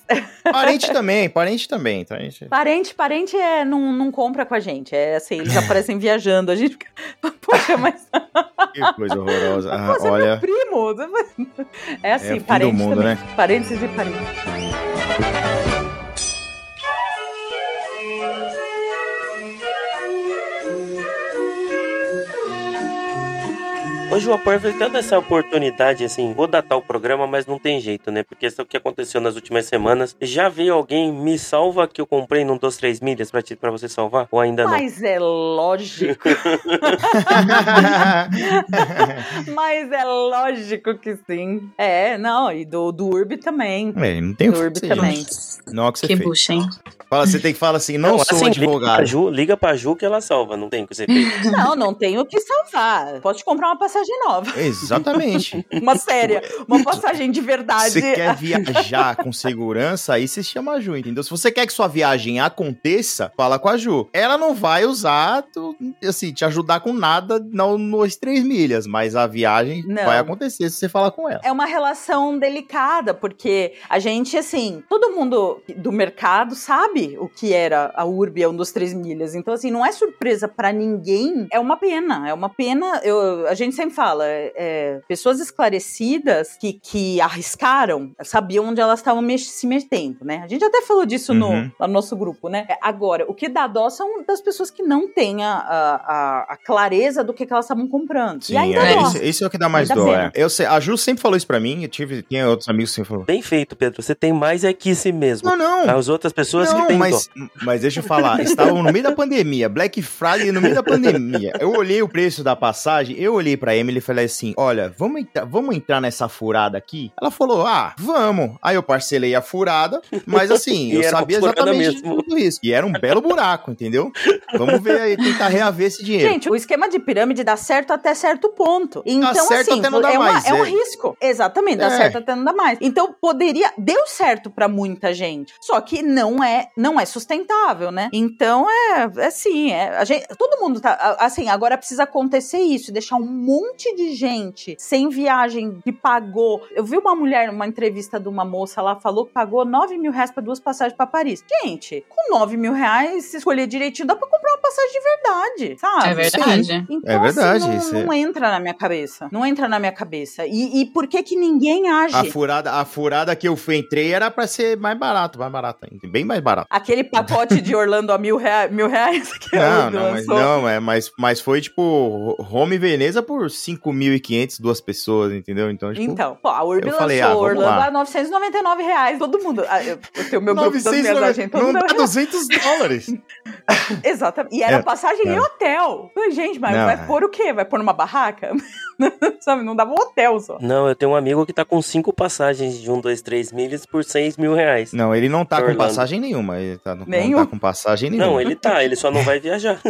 parente também, parente também. Tá, gente? Parente, parente é, não, não compra com a gente. É assim, eles aparecem viajando. A gente fica. Poxa, mas. Que coisa horrorosa. Ah, Você é olha, meu primo. É É assim, do parente mundo, também. né? Parênteses e parentes. Hoje o aproveitando dando essa oportunidade, assim, vou datar o programa, mas não tem jeito, né? Porque isso é o que aconteceu nas últimas semanas. Já veio alguém, me salva que eu comprei num dos três milhas pra, te, pra você salvar? Ou ainda não? Mas é lógico. Mas é lógico que sim. É, não, e do, do Urb também. É, não tem o Do que também. Não é o que você Que fez. bucha, hein? Fala, você tem que falar assim, não, sou assim, Liga pra, advogado. Ju, liga pra Ju que ela salva, não tem o que você fez. Não, não tem o que salvar. Pode comprar uma passagem nova. Exatamente. Uma séria. Uma passagem de verdade. Se quer viajar com segurança, aí você chama a Ju, entendeu? Se você quer que sua viagem aconteça, fala com a Ju. Ela não vai usar, tu- assim, te ajudar com nada não nos três milhas, mas a viagem Não. vai acontecer se você falar com ela. É uma relação delicada, porque a gente, assim, todo mundo do mercado sabe o que era a Urb, é um dos três milhas. Então, assim, não é surpresa pra ninguém. É uma pena. É uma pena. Eu, a gente sempre fala, é, é, pessoas esclarecidas que, que arriscaram, sabiam onde elas estavam se metendo, né? A gente até falou disso no, Uhum. lá no nosso grupo, né? Agora, o que dá dó são das pessoas que não têm a, a, a- a clareza do que, que elas estavam comprando. Sim, e ainda é, dó. isso, isso é o que dá mais Ainda dó. É. Eu sei, a Ju sempre falou isso pra mim, eu tive, tinha outros amigos que sempre falaram. Bem feito, Pedro. Você tem mais é que si mesmo. Não, não. As outras pessoas não, mas, mas deixa eu falar, estavam no meio da pandemia, Black Friday no meio da pandemia. Eu olhei o preço da passagem, eu olhei pra Emily e falei assim: olha, vamos, entrar- vamos entrar nessa furada aqui? Ela falou: ah, vamos. Aí eu parcelei a furada, mas assim, eu sabia exatamente tudo isso. E era um belo buraco, entendeu? Vamos ver aí, tentar reaver esse dinheiro. Gente, o esquema de pirâmide dá certo até certo ponto. Então, certo assim, até não dar é, uma- mais, é um é. risco. Exatamente, dá É. certo até não dar mais. Então, poderia. Deu certo pra muita gente. Só que não é, não é sustentável, né? Então, é, é assim, é, a gente, todo mundo tá. Assim, agora precisa acontecer isso, deixar um monte de gente sem viagem que pagou. Eu vi uma mulher, uma entrevista de uma moça lá, falou que pagou 9 mil reais pra duas passagens pra Paris. Gente, com 9 mil reais, se escolher direitinho, dá pra comprar uma passagem de verdade, sabe? É verdade. Então, É verdade, assim, isso não, é- não entra na minha cabeça. Não entra na minha cabeça. E, e por que que ninguém age? A furada, a furada que eu fui, entrei era pra ser mais barato, mais barato ainda, bem mais barato. Aquele pacote de Orlando a mil, rea- mil reais que Não, não, mas, não é, mas, mas foi tipo Roma e Veneza por 5.500 duas pessoas, entendeu? Então, tipo, Então, pô, a Urb lançou falei, ah, Orlando lá. a 999 reais. Todo mundo. ah, Eu, eu tenho meu grupo das 900 minhas não, agentes. Todo não dá 200 dólares. Exatamente. E era É, passagem é. em hotel. Falei, gente, mas Não, vai é. pôr o quê? Vai pôr numa barraca? Sabe, não dava um hotel só. Não, eu tenho um amigo que tá com cinco passagens de um, dois, três milhas por seis mil reais. Não, ele não tá com passagem nenhuma. Ele tá, não Nenhum? tá com passagem nenhuma. Não, ele tá, ele só não vai viajar.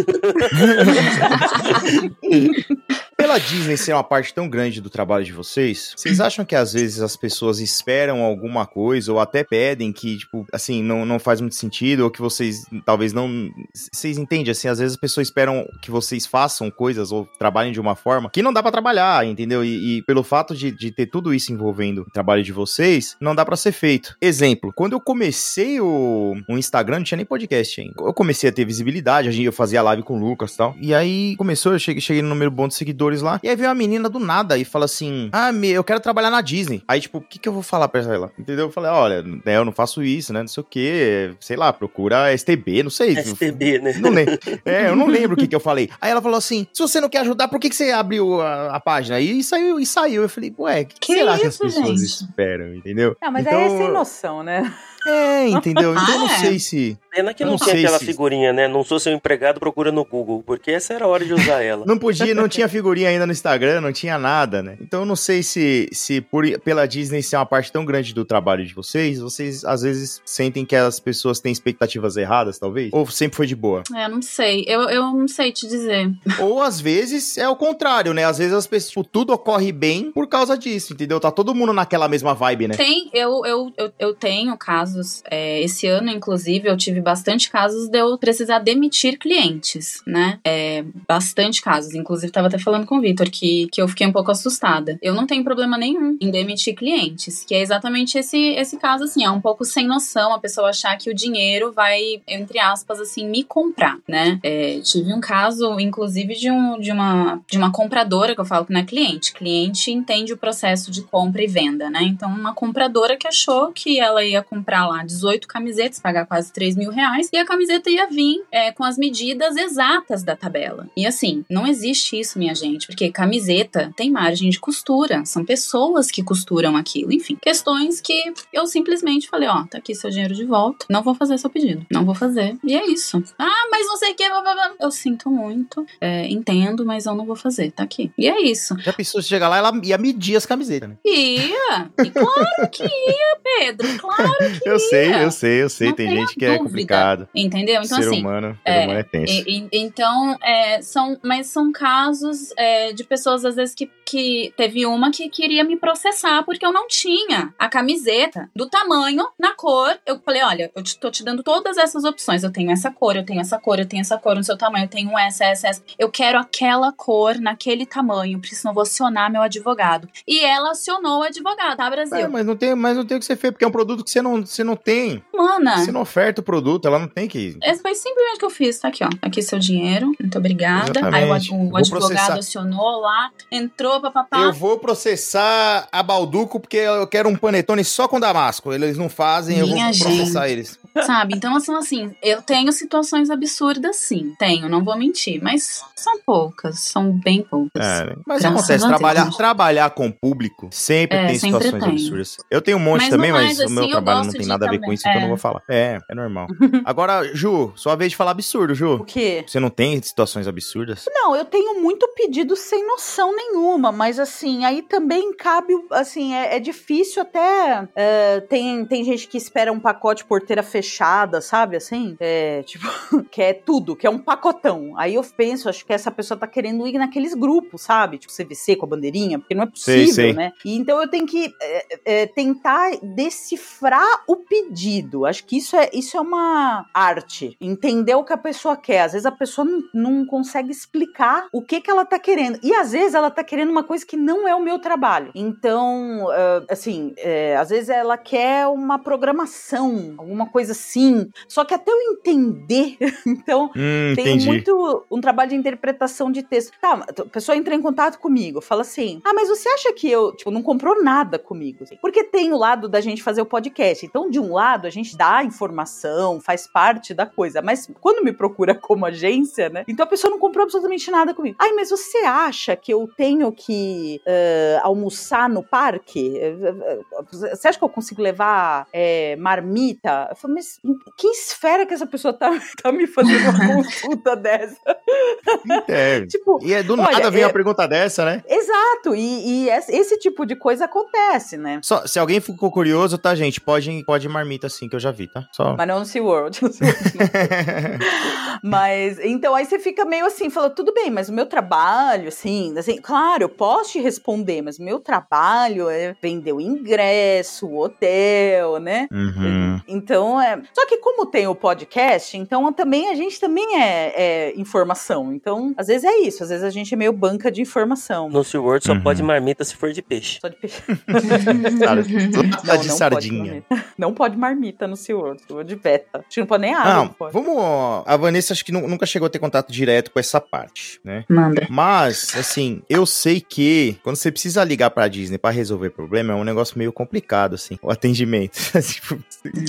Pela Disney ser uma parte tão grande do trabalho de vocês, vocês acham que às vezes as pessoas esperam alguma coisa ou até pedem que, tipo, assim, não, não faz muito sentido ou que vocês talvez não. Vocês entendem? Assim, às vezes as pessoas esperam que vocês façam coisas ou trabalhem de uma forma que não dá pra trabalhar, entendeu? E, e pelo fato de, de ter tudo isso envolvendo o trabalho de vocês, não dá pra ser feito. Exemplo, quando eu comecei o, o Instagram, não tinha nem podcast ainda. Eu comecei a ter visibilidade, eu fazia live com o Lucas e tal. E aí começou, eu cheguei, cheguei no número bom de seguidores lá. E aí veio uma menina do nada e fala assim: Ah, me, eu quero trabalhar na Disney. Aí, tipo, o que, que eu vou falar pra ela? Entendeu? Eu falei: Olha, né, eu não faço isso, né? Não sei o que. Sei lá, procura STB, não sei. STB, né? Não lembro. É, eu não lembro o que, que eu falei. Aí ela falou assim: se você não quer ajudar, por que, que você abriu a, a página? E saiu, e saiu. Eu falei, ué, o que, Que será que as isso, pessoas gente? esperam, entendeu? Não, mas Então, aí é sem noção, né? É, entendeu? Então eu não Ah, é? sei se. Pena que Eu não, não tinha aquela se- figurinha, né? Não sou seu empregado, procura no Google, porque essa era a hora de usar ela. Não podia, não tinha figurinha ainda no Instagram, não tinha nada, né? Então eu não sei se, se por, pela Disney ser uma parte tão grande do trabalho de vocês, vocês às vezes sentem que as pessoas têm expectativas erradas, talvez? Ou sempre foi de boa? É, eu não sei. Eu, eu não sei te dizer. Ou às vezes é o contrário, né? Às vezes as pessoas, tipo, tudo ocorre bem por causa disso, entendeu? Tá todo mundo naquela mesma vibe, né? Tem, eu, eu, eu, eu tenho casos, é, esse ano, inclusive, eu tive bastante casos de eu precisar demitir clientes, né? É, bastante casos. Inclusive, tava até falando com o Vitor que, que eu fiquei um pouco assustada. Eu não tenho problema nenhum em demitir clientes, que é exatamente esse, esse caso, assim, é um pouco sem noção a pessoa achar que o dinheiro vai, entre aspas, assim, me comprar, né? É, tive um caso, inclusive, de, um, de, uma, de uma compradora, que eu falo que não é cliente. Cliente entende o processo de compra e venda, né? Então, uma compradora que achou que ela ia comprar lá 18 camisetas, pagar quase 3 mil reais, e a camiseta ia vir é, com as medidas exatas da tabela. E assim, não existe isso, minha gente, porque camiseta tem margem de costura, são pessoas que costuram aquilo. Enfim, questões que eu simplesmente falei: ó, tá aqui seu dinheiro de volta, não vou fazer seu pedido, não vou fazer. E é isso. Ah, mas não sei o que, blá, blá, blá. eu sinto muito, é, entendo, mas eu não vou fazer, tá aqui. E é isso. Já pensou se chegar lá, ela ia medir as camisetas, né? Ia! E claro que ia, Pedro, claro que Eu ia. sei, eu sei, eu sei. Não Tem gente que é. Complicado. Entendeu? Então, ser assim, humano, é, ser humano é tenso. E- e- então, é, são, mas são casos é, de pessoas, às vezes, que, que teve uma que queria me processar porque eu não tinha a camiseta do tamanho, na cor. Eu falei, olha, eu te, tô te dando todas essas opções. Eu tenho essa cor, eu tenho essa cor, eu tenho essa cor no seu tamanho, eu tenho S, S, S. Eu quero aquela cor naquele tamanho, preciso vou acionar meu advogado. E ela acionou o advogado, tá, Brasil? É, mas não tem, mas não tem o que ser feito, porque é um produto que você não, você não tem. Mana, Você não oferta o produto, ela não tem que. Esse foi simplesmente o que eu fiz. Tá aqui, ó. Aqui seu dinheiro. Muito obrigada. Aí o, Exatamente. ad- o Vou advogado processar. acionou lá, entrou, papapá. Eu vou processar a Balduco porque eu quero um panetone só com damasco. Eles não fazem, eu Minha vou processar eles. Sabe? Então, são assim, eu tenho situações absurdas, sim. Tenho, não vou mentir. Mas são poucas. São bem poucas. É, mas Graças acontece, Deus. trabalhar, trabalhar com o público sempre É, tem sempre situações tem. absurdas. Eu tenho um monte Mas também, não mas mais o meu assim, trabalho não tem nada a ver com também. isso, então eu É. não vou falar. É, é normal. Agora, Ju, sua vez de falar absurdo, O Ju. quê? Você não tem situações absurdas? Não, eu tenho muito pedido sem noção nenhuma, mas assim, aí também cabe, assim, é, é difícil até. é, tem, tem gente que espera um pacote porteira fechada, sabe? Assim, é tipo, que é tudo, que é um pacotão. Aí eu penso, acho que essa pessoa tá querendo ir naqueles grupos, sabe? Tipo CVC com a bandeirinha, porque não é possível, sei. né? E então eu tenho que é, é, tentar decifrar o pedido. Acho que isso é, isso é uma arte. Entender o que a pessoa quer. Às vezes a pessoa não, não consegue explicar o que, que ela tá querendo. E às vezes ela tá querendo uma coisa que não é o meu trabalho. Então, ah, assim, é, às vezes ela quer uma programação, alguma coisa assim. Só que até eu entender, então Hum, tem entendi. muito um trabalho de interpretação de texto. Tá, a pessoa entra em contato comigo, fala assim: Ah, mas você acha que eu, tipo, não comprou nada comigo? assim? Porque tem o lado da gente fazer o podcast. Então, de um lado, a gente dá informação, faz parte da coisa. Mas quando me procura como agência, né? Então a pessoa não comprou absolutamente nada comigo. Ai, mas você acha que eu tenho que eh, almoçar no parque? Eh, eh, eh, Você acha que eu consigo levar eh, marmita? Eu falo, mas em que esfera que essa pessoa tá, tá me fazendo uma consulta dessa? É. Tipo, E é, do Olha, nada vem é- uma pergunta dessa, né? exato, e, e esse, tipo de coisa acontece, né? Só, se alguém ficou curioso, tá, gente? Pode, pode marmita assim, que eu já vi, tá? Só. Mas não no SeaWorld. mas, então, aí você fica meio assim, fala, tudo bem, mas o meu trabalho, assim, assim, claro, eu posso te responder, mas o meu trabalho é vender o ingresso, o hotel, né? Uhum. Então, é. Só que como tem o podcast, então também a gente também é, é informação. Então, às vezes é isso, às vezes a gente é meio banca de informação. No SeaWorld só Uhum. pode marmita se for de peixe. Só de peixe. Não, de não sardinha. Pode marmita. não pode marmita no SeaWorld, SeaWorld de beta. Acho que não pode nem água. Não, não pode. vamos. A Vanessa acho que nu- nunca chegou a ter contato direto com essa parte, né? Manda. Mas, assim, eu sei que quando você precisa ligar pra Disney pra resolver problema, é um negócio meio complicado, assim, o atendimento. Tipo,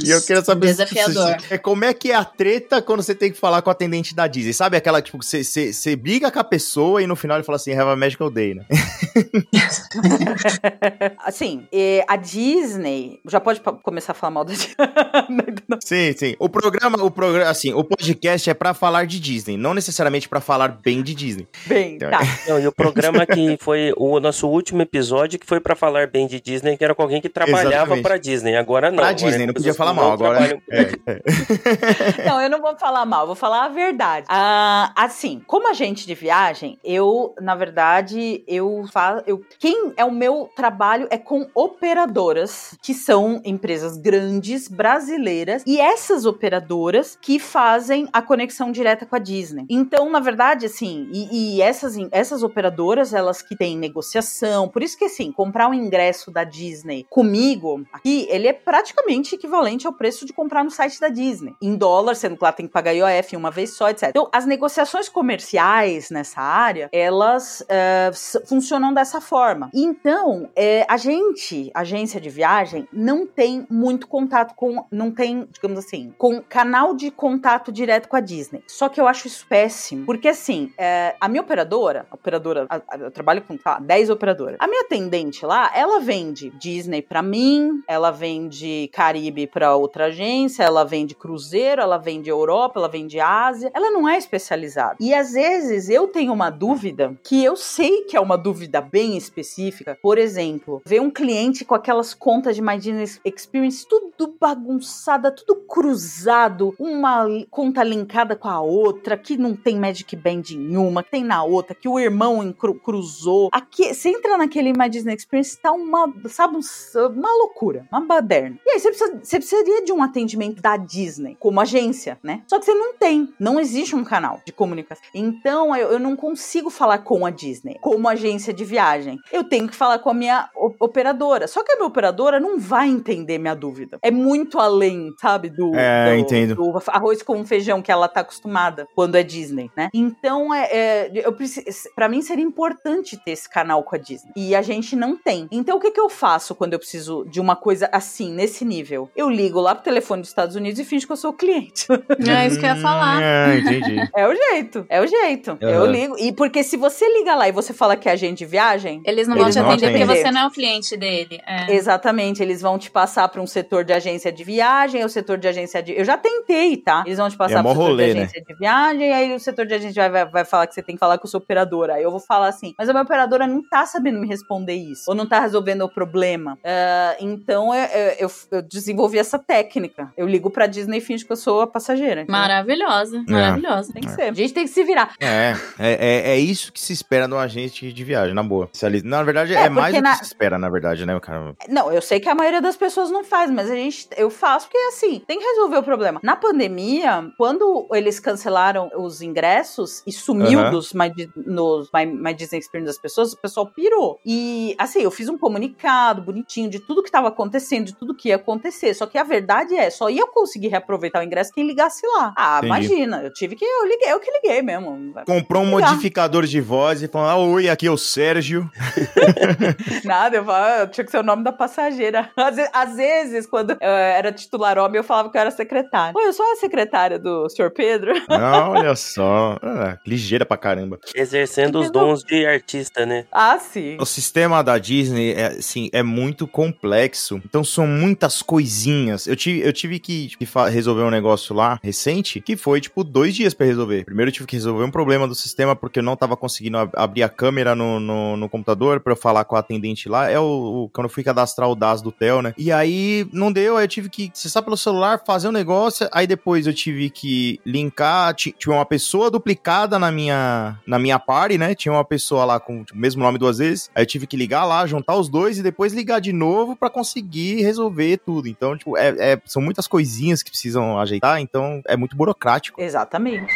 e eu queria saber Desafiador. se- é como é que é a treta quando você tem que falar com o atendente da Disney. Sabe aquela, tipo, que você, você, você briga com a pessoa e no final ele fala assim, have a magical day, né? assim, a Disney. Já pode começar a falar mal da Disney. Sim, sim. O programa, o programa, assim, o podcast é pra falar de Disney, não necessariamente pra falar bem de Disney. Bem, tá. Não, e o programa que foi o nosso último episódio, que foi pra falar bem de Disney, que era com alguém que trabalhava Exatamente. pra Disney. Agora não. Pra agora Disney, é não com podia falar mal. não Agora. É, é. Não, eu não vou falar mal, vou falar a verdade. Ah, assim, como agente de viagem, eu, na verdade, eu faço. Eu, quem é o meu trabalho é com operadoras, que são empresas grandes, brasileiras, e essas operadoras que fazem a conexão direta com a Disney. Então, na verdade, assim, e, e essas, essas operadoras, elas que têm negociação, por isso que, assim, comprar um ingresso da Disney comigo, aqui, ele é praticamente equivalente ao preço de comprar no site da Disney. Em dólar, sendo que lá tem que pagar IOF uma vez só, etc. Então, as negociações comerciais nessa área, elas s- funcionam dessa forma. Então, eh, a gente, agência de viagem, não tem muito contato com, não tem, digamos assim, com canal de contato direto com a Disney. Só que eu acho isso péssimo, porque assim, eh, a minha operadora, a operadora, a- a- eu trabalho com tá, 10 operadoras. A minha atendente lá, ela vende Disney pra mim, ela vende Caribe pra outra agência, ela vende cruzeiro, ela vende Europa, ela vende Ásia. Ela não é especializada. E às vezes eu tenho uma dúvida que eu sei que é uma dúvida bem específica. Por exemplo, ver um cliente com aquelas contas de My Experience tudo bagunçada, tudo cruzado, uma conta linkada com a outra, que não tem Magic Band em uma, que tem na outra, que o irmão cruzou. Aqui, você entra naquele My Disney Experience, tá uma, sabe, um- uma loucura, uma baderna. E aí você, precisa, você precisaria de um atendimento da Disney, como agência, né? Só que você não tem, não existe um canal de comunicação. Então eu, eu não consigo falar com a Disney, como agência de viagem. Eu tenho que falar com a minha operadora. Só que a minha operadora não vai entender minha dúvida. É muito além, sabe, do, É, do- entendo. do arroz com feijão que ela tá acostumada quando é Disney, né? Então, é, é, eu preciso, para mim seria importante ter esse canal com a Disney. E a gente não tem. Então, o que que eu faço quando eu preciso de uma coisa assim, nesse nível? Eu ligo lá pro telefone dos Estados Unidos e finjo que eu sou o cliente. É isso que eu ia falar. Ah, entendi. É o jeito, é o jeito. Eu Aham. ligo. E porque se você liga lá e você fala que é agente de viagem, Eles não Eles vão te não atender porque você não é o cliente dele. É. Exatamente, eles vão te passar para um setor de agência de viagem, o setor de agência de. Eu já tentei, tá? Eles vão te passar É para o setor rolê, de né? agência de viagem, aí o setor de agência vai, vai, vai falar que você tem que falar com a sua operadora. Aí eu vou falar assim, mas a minha operadora não tá sabendo me responder isso, ou não tá resolvendo o problema. Ah, então é- é- eu, eu desenvolvi essa técnica. Eu ligo pra Disney e finjo que eu sou a passageira. entendeu? Maravilhosa, maravilhosa. Tem que ser. A gente tem que se virar. É, é, é, é isso que se espera de um agente de viagem, na boa. Na verdade, É, é, mais do na- que se espera, na verdade, né, cara? Não, eu sei que a maioria das pessoas não faz, mas a gente, eu faço porque assim, tem que resolver o problema. Na pandemia, quando eles cancelaram os ingressos e sumiu dos My, nos My, My Disney Experience das pessoas, o pessoal pirou. E assim, eu fiz um comunicado bonitinho de tudo que estava acontecendo, de tudo que ia acontecer. Só que a verdade é, só ia conseguir reaproveitar o ingresso quem ligasse lá. Ah, Entendi. imagina, eu tive que, eu liguei, eu que liguei mesmo. Comprou um Ligar. modificador de voz e falou: ah, oi, aqui é o Sérgio. Nada, eu falava, tinha que ser o nome da passageira. Às, ve- às vezes, quando eu era titular homem, eu falava que eu era secretária. Oi, eu sou a secretária do senhor Pedro. Ah, olha só. Ah, ligeira pra caramba. Exercendo os dons de artista, né? Ah, sim. O sistema da Disney é, assim, é muito complexo. Então são muitas coisinhas. Eu tive, eu tive que, fa- resolver um negócio lá recente que foi tipo dois dias pra resolver. Primeiro eu tive que resolver um problema do sistema porque eu não tava conseguindo ab- abrir a câmera no, no, no computador pra eu falar com a atendente lá. É o, o- quando eu fui cadastrar o DAS do Theo, né? E aí não deu, aí eu tive que acessar pelo celular, fazer um negócio. Aí depois eu tive que linkar. ti- Tinha uma pessoa duplicada na minha, na minha party, né? Tinha uma pessoa lá com tipo, o mesmo nome duas vezes. Aí eu tive que ligar lá, juntar os dois e depois ligar de novo pra conseguir resolver tudo. Então, tipo, é, é- são muitas coisinhas que precisam ajeitar, então é muito burocrático. Exatamente.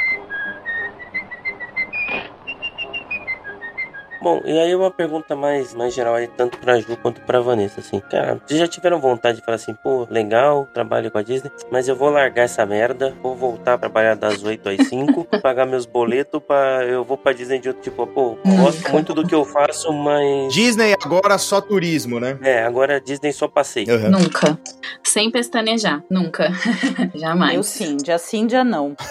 Bom, e aí uma pergunta mais, mais geral aí, tanto pra Ju quanto pra Vanessa, assim. Cara, vocês já tiveram vontade de falar assim, pô, legal, trabalho com a Disney, mas eu vou largar essa merda, vou voltar a trabalhar das 8 às 5, pagar meus boletos, pra, eu vou pra Disney de outro tipo, pô, gosto muito do que eu faço, mas... Disney agora só turismo, né? É, agora a Disney só passei. Uhum. Nunca. Sem pestanejar. Nunca. Jamais. Eu sim, dia sim, dia não.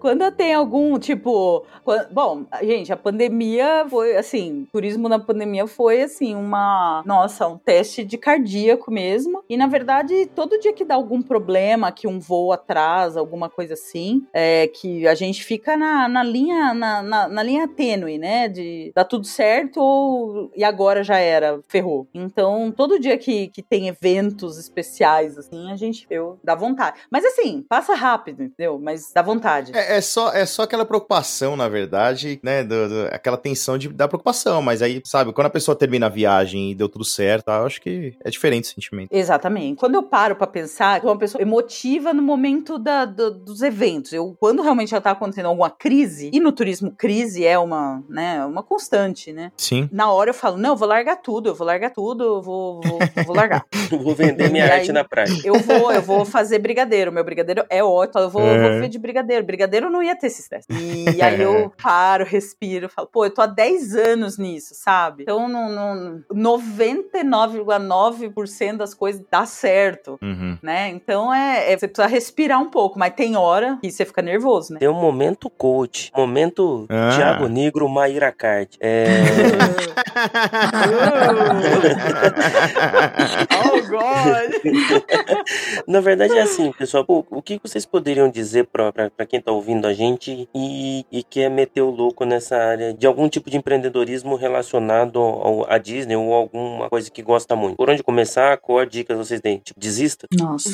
Quando eu tenho algum, tipo, quando bom, gente, a pandemia foi assim, turismo na pandemia foi assim uma, nossa, um teste de cardíaco mesmo. E na verdade, todo dia que dá algum problema, que um voo atrasa, alguma coisa assim, é que a gente fica na, na linha na, na, na linha tênue, né? De dar tudo certo ou e agora já era, ferrou. Então, todo dia que, que tem eventos especiais assim, a gente eu dá vontade. Mas assim, passa rápido, entendeu? Mas dá vontade. É, é só, é só aquela preocupação, na verdade, né? do- do- aquela tensão de, da preocupação. Mas aí, sabe, quando a pessoa termina a viagem e deu tudo certo, eu acho que é diferente o sentimento. Exatamente. Quando eu paro pra pensar, eu sou uma pessoa emotiva no momento da- do- dos eventos. Eu, quando realmente já tá acontecendo alguma crise, e no turismo crise é uma, né, uma constante, né? Sim. Na hora eu falo, não, eu vou largar tudo, eu vou largar tudo, eu vou, vou, vou largar. Vou vender minha arte na praia. Eu vou, eu vou fazer brigadeiro. Meu brigadeiro é ótimo. Eu vou, É. vou viver de brigadeiro. Brigadeiro não ia ter esse estresse. E aí eu paro, respiro, falo, pô, eu tô há 10 anos nisso, sabe? Então, não, não, 99,9% das coisas dá certo. Uhum. Né? Então é, é- você precisa respirar um pouco, mas tem hora que você fica nervoso, né? Tem um momento coach, momento Ah. Thiago Negro, Maíra Card. É, oh God! na verdade é assim, pessoal. Pô, o que vocês poderiam dizer pra, pra, pra quem tá ouvindo a gente e, e quer meter o louco nessa área de algum tipo de empreendedorismo relacionado ao, à Disney ou alguma coisa que gosta muito? Por onde começar? Qual dicas vocês têm? Tipo, desista? Nossa.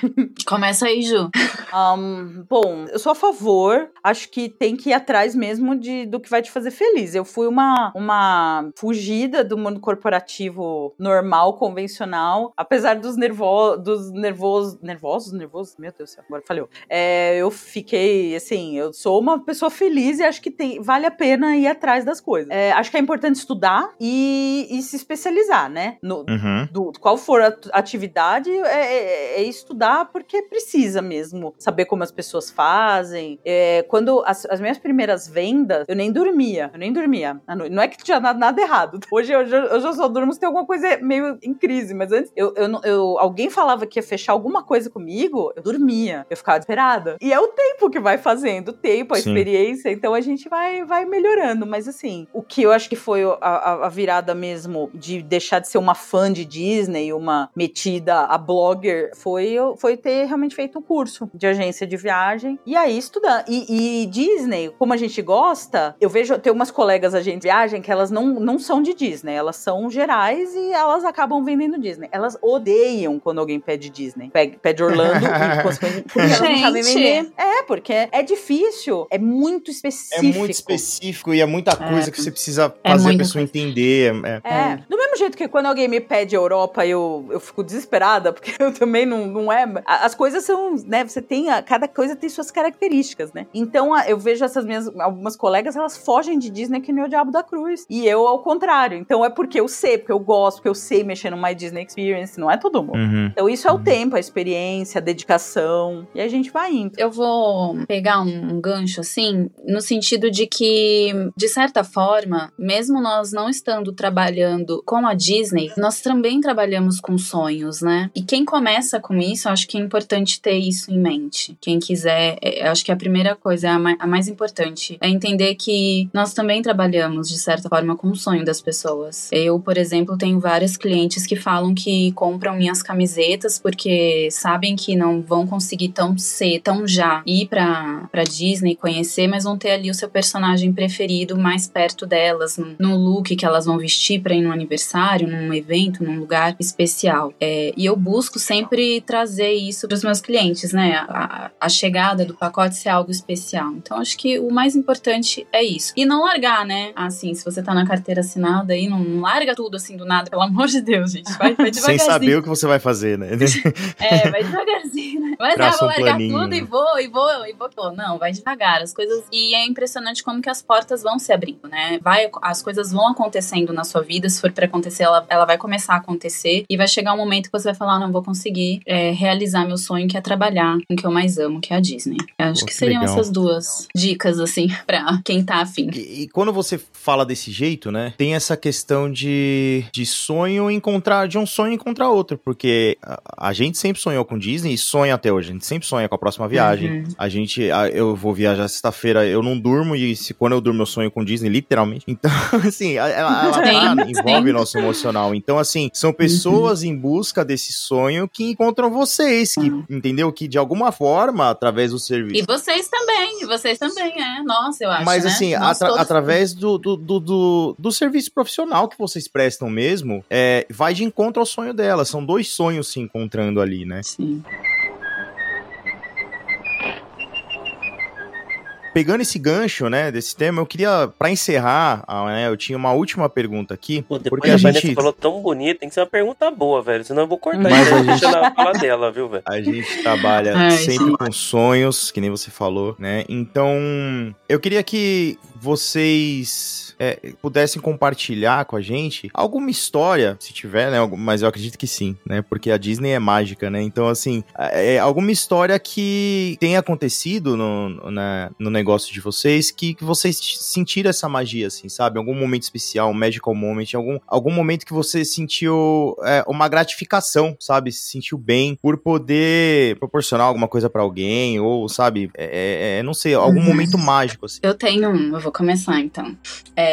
Começa aí, Ju. Um, bom, eu sou a favor. Acho que tem que ir atrás mesmo de, do que vai te fazer feliz. Eu fui uma, uma fugida do mundo corporativo normal, convencional. Apesar dos, nervo, dos nervosos. Nervosos? Nervosos? Meu Deus do céu, agora falhou. É, eu fiquei, assim, eu sou uma pessoa feliz e acho que tem, vale a pena ir atrás das coisas. É, acho que é importante estudar e, e se especializar, né? No, Uhum. do qual for a atividade, é, é- é estudar porque precisa mesmo saber como as pessoas fazem. É, quando as, as minhas primeiras vendas, eu nem dormia, eu nem dormia. Não é que tinha nada, nada errado. Hoje eu, já- eu já só durmo se tem alguma coisa meio em crise, mas antes eu, eu, eu- alguém falava que ia fechar alguma coisa comigo, eu dormia, eu ficava desesperada. E é o tempo que vai fazendo, o tempo, a Sim. experiência, então a gente vai, vai melhorando. Mas assim, o que eu acho que foi a, a- virada mesmo de deixar de ser uma fã de Disney, uma metida a blogger, foi, eu- foi ter realmente feito um curso de agência de viagem e aí estudar. E, e Disney, como a gente gosta, eu vejo, tem umas colegas agentes de viagem que elas não, não são de Disney, elas são gerais e elas acabam vendendo Disney. Elas odeiam quando alguém pede Disney, pede, pede Orlando e consequentemente, porque elas não sabem Gente. vender. É, porque é difícil, é muito É específico. muito específico e é muita coisa que você precisa É fazer a muita pessoa entender. é- É, do mesmo jeito que quando alguém me pede Europa, eu, eu fico desesperada, porque eu também não, não é. a- As coisas são, né? Você tem. a- cada coisa tem suas características, né? Então a- eu vejo essas minhas. Algumas colegas, elas fogem de Disney que nem o Diabo da Cruz. E eu, ao contrário. Então é porque eu sei, porque eu gosto, porque eu sei mexer no My Disney Experience, não é todo mundo. Uhum. Então isso é o tempo, a experiência, a dedicação. E a gente vai indo. Eu vou pegar um, um gancho assim, no sentido de que, de certa forma, mesmo nós não estando trabalhando com a Disney, nós também trabalhamos com sonhos, né? E quem começa com isso, acho que é importante ter isso em mente. Quem quiser, é, acho que a primeira coisa, a, ma- a mais importante, é entender que nós também trabalhamos, de certa forma, com o sonho das pessoas. Eu, por exemplo, tenho várias clientes que falam que compram minhas camisetas porque sabem que não vão conseguir tão cedo, tão já ir pra, pra Disney conhecer, mas vão ter ali o seu personagem preferido mais perto delas, no, look que elas vão vestir pra ir num aniversário, num evento, num lugar especial. É, e eu busco sempre trazer isso pros meus clientes, né? A, a chegada do pacote ser algo especial. Então, acho que o mais importante é isso. E não largar, né? Assim, se você tá na carteira assinada aí, não, não larga tudo assim do nada, pelo amor de Deus, gente. Vai, vai Sem devagarzinho. saber o que você vai fazer, né? É, vai devagarzinho, né? Mas ah, Traça vou um largar planinho. tudo e vou, e vou, e vou. Não, vai devagar. As coisas. E é impressionante como que as portas vão se abrindo, né? Vai, as coisas vão acontecendo na sua vida. Se for pra acontecer, ela, ela vai começar a acontecer. E vai chegar um momento que você vai falar: não, vou conseguir é, realizar meu sonho, que é trabalhar com o que eu mais amo, que é a Disney. Eu acho Pô, que que seriam legal. essas duas dicas, assim, pra quem tá afim. E, e quando você fala desse jeito, né? Tem essa questão de, de sonho encontrar, de um sonho encontrar outro. Porque a, a gente sempre sonhou com Disney e sonha até hoje. A gente sempre sonha com a próxima viagem. Uhum. A gente, a- eu vou viajar sexta-feira, eu não não durmo e se quando eu durmo eu sonho com Disney, literalmente. Então, assim, ela, ela tá, Sim, envolve sim. o nosso emocional. Então, assim, são pessoas em busca desse sonho que encontram vocês, que, entendeu? Que de alguma forma, através do serviço. E vocês também, e vocês também, é. Nossa, eu acho. Mas né? assim, Nós atra- todos- através do, do, do, do, do serviço profissional que vocês prestam mesmo, é, vai de encontro ao sonho dela. São dois sonhos se encontrando ali, né? Sim. Pegando esse gancho, né, desse tema, eu queria, pra encerrar, ah, né, eu tinha uma última pergunta aqui. Pô, depois Porque a, a gente- falou tão bonito, tem que ser uma pergunta boa, velho. Senão eu vou cortar Mas isso gente- deixa ela falar dela, viu, velho? A gente trabalha Ai, sempre gente. com sonhos, que nem você falou, né? Então, eu queria que vocês é, pudessem compartilhar com a gente alguma história, se tiver, né? Mas eu acredito que sim, né? Porque a Disney é mágica, né? Então, assim, é, alguma história que tenha acontecido no, no, na- no negócio de vocês, que, que vocês sentiram essa magia, assim, sabe? Algum momento especial, um magical moment, algum, algum momento que você sentiu é, uma gratificação, sabe? Se sentiu bem por poder proporcionar alguma coisa pra alguém, ou, sabe? É, é, não sei, algum Uhum. momento mágico, assim. Eu tenho um, eu vou começar então. É,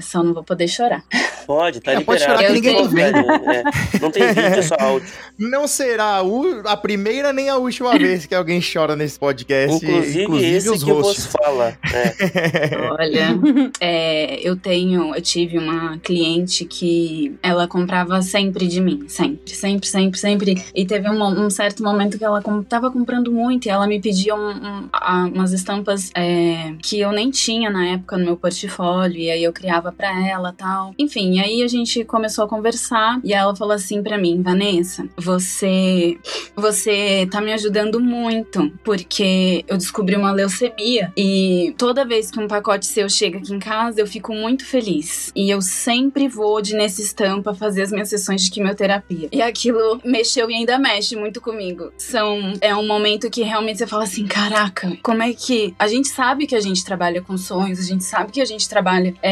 só não vou poder chorar. Pode, tá É, pode liberado. chorar que ninguém tá vendo. é, não tem vídeo, é só áudio. Não será a, u- a primeira nem a última vez que alguém chora nesse podcast. Inclusive, esse os que hosts. você fala. É. Olha, é, eu tenho, eu tive uma cliente que ela comprava sempre de mim, sempre, sempre, sempre, sempre. E teve um, um certo momento que ela com, tava comprando muito e ela me pedia um- um- a- umas estampas é, que eu nem tinha na época no meu portfólio e aí eu criava pra ela, tal. Enfim, aí a gente começou a conversar e ela falou assim pra mim, Vanessa, você você tá me ajudando muito, porque eu descobri uma leucemia e toda vez que um pacote seu chega aqui em casa, eu fico muito feliz. E eu sempre vou de nessa estampa fazer as minhas sessões de quimioterapia. E aquilo mexeu e ainda mexe muito comigo. São é um momento que realmente você fala assim, caraca, como é que a gente sabe que a gente trabalha com sonhos, a gente sabe que a gente trabalha é,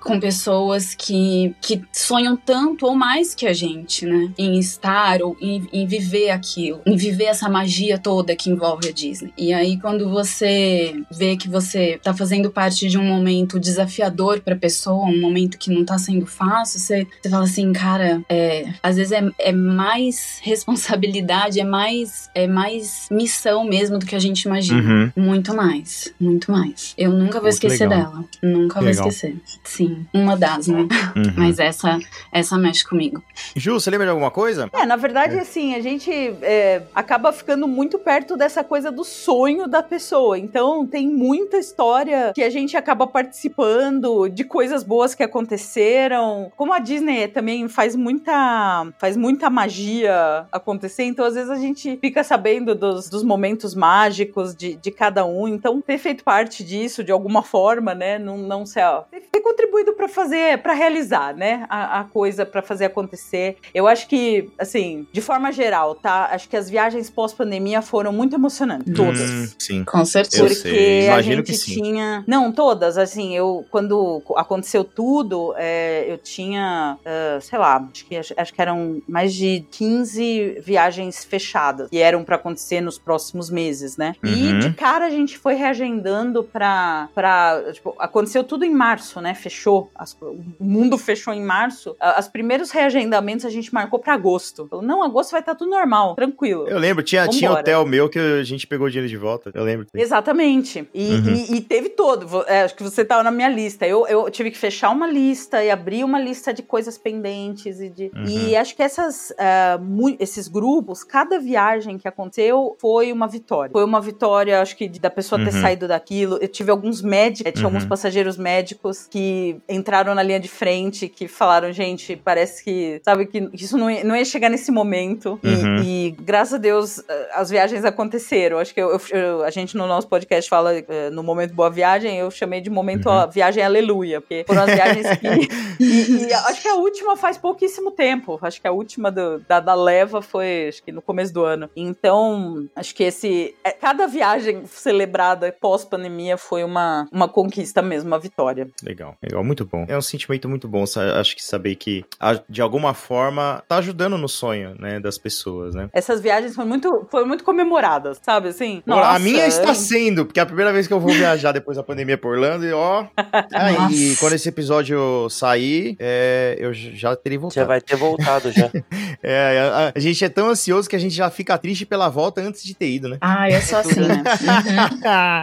com pessoas que, que sonham tanto ou mais que a gente, né? Em estar ou em, em viver aquilo, em viver essa magia toda que envolve a Disney. E aí, quando você vê que você tá fazendo parte de um momento desafiador pra pessoa, um momento que não tá sendo fácil, você, você fala assim, cara, é, às vezes é, é mais responsabilidade, é mais, é mais missão mesmo do que a gente imagina. Uhum. Muito mais, muito mais. Eu nunca vou esquecer legal. dela. Nunca vou esquecer. Sim, uma das, né? Uhum. Mas essa, essa mexe comigo. Ju, você lembra de alguma coisa? É, na verdade, assim, a gente é, acaba ficando muito perto dessa coisa do sonho da pessoa. Então, tem muita história que a gente acaba participando de coisas boas que aconteceram. Como a Disney também faz muita, faz muita magia acontecer, então às vezes a gente fica sabendo dos, dos momentos mágicos de, de cada um. Então, ter feito parte disso de alguma forma, né? Não, não sei, ó, ter, contribuído para fazer, para realizar, né? A, a coisa para fazer acontecer. Eu acho que, assim, de forma geral, tá? Acho que as viagens pós-pandemia foram muito emocionantes. Todas. Hum, sim. Com certeza. Eu Porque a imagino gente que sim. tinha. Não, todas, assim, eu. Quando aconteceu tudo, é, eu tinha, ah, sei lá, acho que, acho que eram mais de 15 viagens fechadas que eram pra acontecer nos próximos meses, né? Uhum. E de cara a gente foi reagendando pra. pra tipo, aconteceu tudo em março, né? Fechou. as- o mundo fechou em março. Os primeiros reagendamentos a gente marcou pra agosto. Falou, não, agosto vai estar tudo normal, tranquilo. Eu lembro, tinha, tinha hotel meu que a gente pegou o dinheiro de volta. Eu lembro. Exatamente. E, Uhum. e- e teve todo. É, acho que você tava na minha lista. Eu, eu tive que fechar uma lista e abrir uma lista de coisas pendentes. E, de, Uhum. e acho que essas, mu- esses grupos, cada viagem que aconteceu foi uma vitória. Foi uma vitória, acho que, da pessoa ter Uhum. saído daquilo. Eu tive alguns médicos, tinha Uhum. alguns passageiros médicos que entraram na linha de frente, que falaram, gente, parece que, sabe, que isso não ia, não ia chegar nesse momento. E- Uhum. E, graças a Deus eh, as viagens aconteceram. Acho que eu- eu- a gente no nosso podcast fala eh, no momento boa viagem, eu chamei de momento Uhum. viagem aleluia, porque foram as viagens que. e, e acho que a última faz pouquíssimo tempo. Acho que a última do- da, da leva foi acho que no começo do ano. Então, acho que esse. eh, Cada viagem celebrada pós-pandemia foi uma, uma conquista mesmo, uma vitória. Legal, legal, muito bom. É um sentimento muito bom, acho que saber que a- de alguma forma tá ajudando no sonho, né, das pessoas, né? Essas viagens foram muito, foram muito comemoradas, sabe assim? a minha está sendo, porque é a primeira vez que eu vou viajar depois da pandemia por Orlando e ó. ah, e Nossa. quando esse episódio sair, é, eu já terei Já voltado. vai ter voltado já. É, a, a gente é tão ansioso que a gente já fica triste pela volta antes de ter ido, né? Ah, eu sou assim, né? Uhum.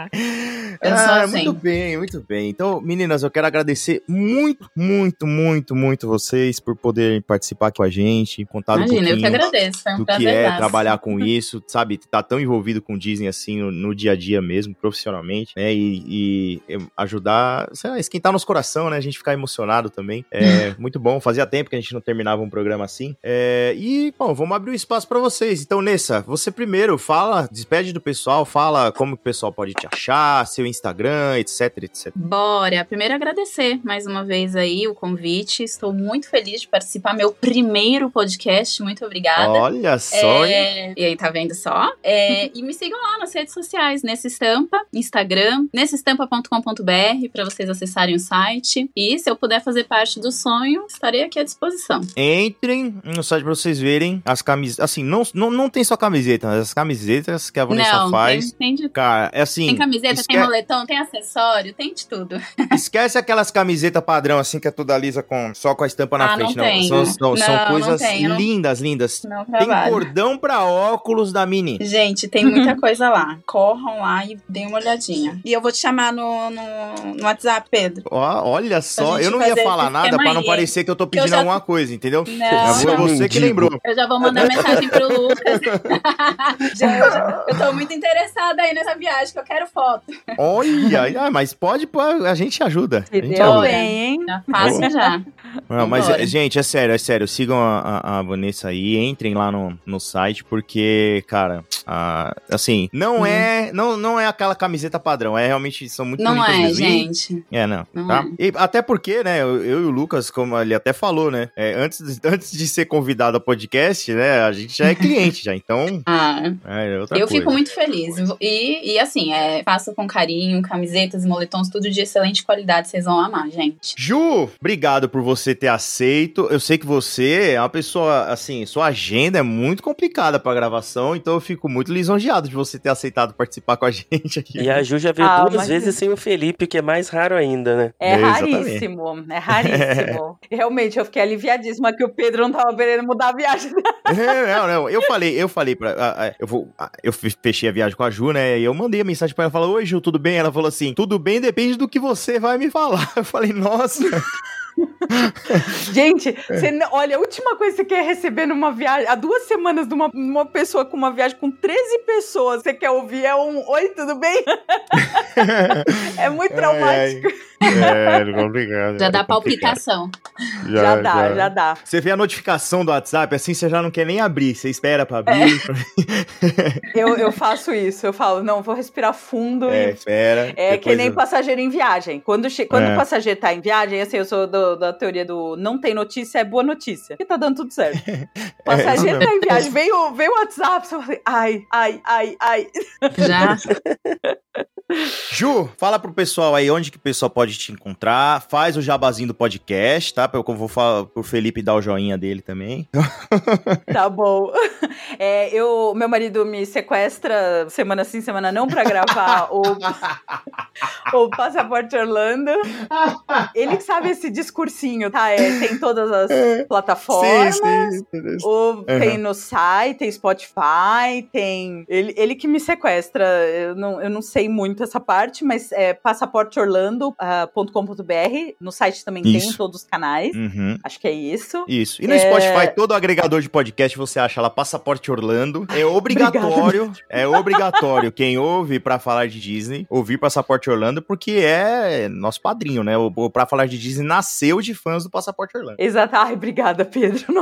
Eu sou Ah, assim. Muito bem, muito bem. Então, meninas, eu quero agradecer muito, muito, muito, muito vocês por poderem participar aqui com a gente, contar um Imagina, eu que pouquinho agradeço. Foi um do que é trabalhar com isso, sabe? Tá tão envolvido com Disney assim no, no dia a dia mesmo, profissionalmente, né? E, e ajudar, sei lá, esquentar nosso coração, né? A gente ficar emocionado também. É muito bom. Fazia tempo que a gente não terminava um programa assim. É, e, bom, vamos abrir o espaço pra vocês. Então, Nessa, você primeiro fala, despede do pessoal, fala como o pessoal pode te achar, seu Instagram, etc, etc. Bora! Primeiro agradecer mais uma vez aí o convite. Estou muito feliz de participar meu primeiro podcast. Muito obrigada. Olha só? É, e aí, tá vendo só? É, e me sigam lá nas redes sociais, nesse estampa, Instagram, nesseestampa.com.br, para vocês acessarem o site. E se eu puder fazer parte do sonho, estarei aqui à disposição. Entrem no site pra vocês verem as camisetas. Assim, não, não, não tem só camiseta, mas as camisetas que a Vanessa Não, faz. tem, tem de Cara, é assim. Tem camiseta, esque- tem moletom, tem acessório, tem de tudo. Esquece aquelas camisetas padrão, assim, que é toda lisa com, só com a estampa na Ah, não frente. Não, tenho. São, são, são Não, não coisas não- lindas, lindas. Não Tem cordão pra óculos da Mini. Gente, tem muita coisa lá. Corram lá e deem uma olhadinha. E eu vou te chamar no, no, no WhatsApp, Pedro. Ó, olha só, gente eu não ia falar nada pra não aí, parecer que eu tô eu pedindo já- alguma coisa, entendeu? Não, É você não. que lembrou. Eu já vou mandar mensagem pro Lucas. já, eu, eu tô muito interessada aí nessa viagem, que eu quero foto. Olha, ah, mas pode, a gente ajuda. A Se gente deu ajuda. bem, hein? Já faço já. Não, mas, Vambora. gente, é sério, é sério. Sigam a, a- Vanessa aí, entrem lá no, no site, porque, cara, a- assim, não Hum. é não, não é aquela camiseta padrão, é realmente, são muito Não é, mesmo. Gente. É, não. Não tá? é. E até porque, né, eu, eu e o Lucas, como ele até falou, né, é, antes, de- antes de ser convidado ao podcast, né, a gente já é cliente já, então, Ah, é outra eu coisa. fico muito feliz. E, e assim, é, faço com carinho, camisetas moletons, tudo de excelente qualidade. Vocês vão amar, gente. Ju, obrigado por você ter aceito. Eu sei que você é uma pessoa, assim, sua agenda é muito complicada pra gravação, então eu fico muito lisonjeado de você ter aceitado participar com a gente aqui. E a Ju já veio Ah, duas mas- vezes sem o Felipe, que é mais raro ainda, né? É É, raríssimo, é raríssimo. Realmente, eu fiquei aliviadíssima que o Pedro não tava querendo mudar a viagem. É, não, não, eu falei, eu falei pra. eu vou. eu fe- fechei a viagem com a Ju, né? E eu mandei a mensagem pra ela, falei, oi, Ju, tudo bem? Ela falou assim: tudo bem, depende do que você vai me falar. Eu falei, nossa. Gente, você olha, a última coisa que você quer receber numa viagem, há duas semanas de uma, uma pessoa com uma viagem com 13 pessoas, você quer ouvir é um oi, tudo bem? é muito traumático. É, complicado. Já dá palpitação. Já, dá, já. dá. Você vê a notificação do WhatsApp, assim você já não quer nem abrir, você espera pra abrir. Eu, eu faço isso, eu falo, não, vou respirar fundo É, e espera. É que nem eu- passageiro em viagem. Quando, che- quando É. o passageiro tá em viagem, assim, eu sou do- da teoria do não tem notícia, é boa notícia. E tá dando tudo certo. O passageiro É, tá em viagem, veio, o- veio o WhatsApp, você fala, ai, ai, ai, ai. Já. Ju, fala pro pessoal aí onde que o pessoal pode te encontrar. Faz o jabazinho do podcast, tá? Eu vou falar pro Felipe dar o joinha dele também. Tá bom. É, eu, meu marido me sequestra semana sim, semana não pra gravar o, o Passaporte Orlando. Ele que sabe esse discursinho, tá? É, tem todas as plataformas. sim, sim. O, Tem no site, tem Spotify, tem. Ele, ele que me sequestra. Eu não, eu não sei muito essa parte, mas é passaporteorlando.com.br. No site também tem, Isso. todos os canais. Uhum. Acho que é isso. Isso. E no É. Spotify, todo agregador de podcast, você acha lá Passaporte Orlando. É obrigatório, é obrigatório quem ouve pra falar de Disney, ouvir Passaporte Orlando, porque é nosso padrinho, né? O, o Pra Falar de Disney nasceu de fãs do Passaporte Orlando. Exato. Ai, obrigada, Pedro.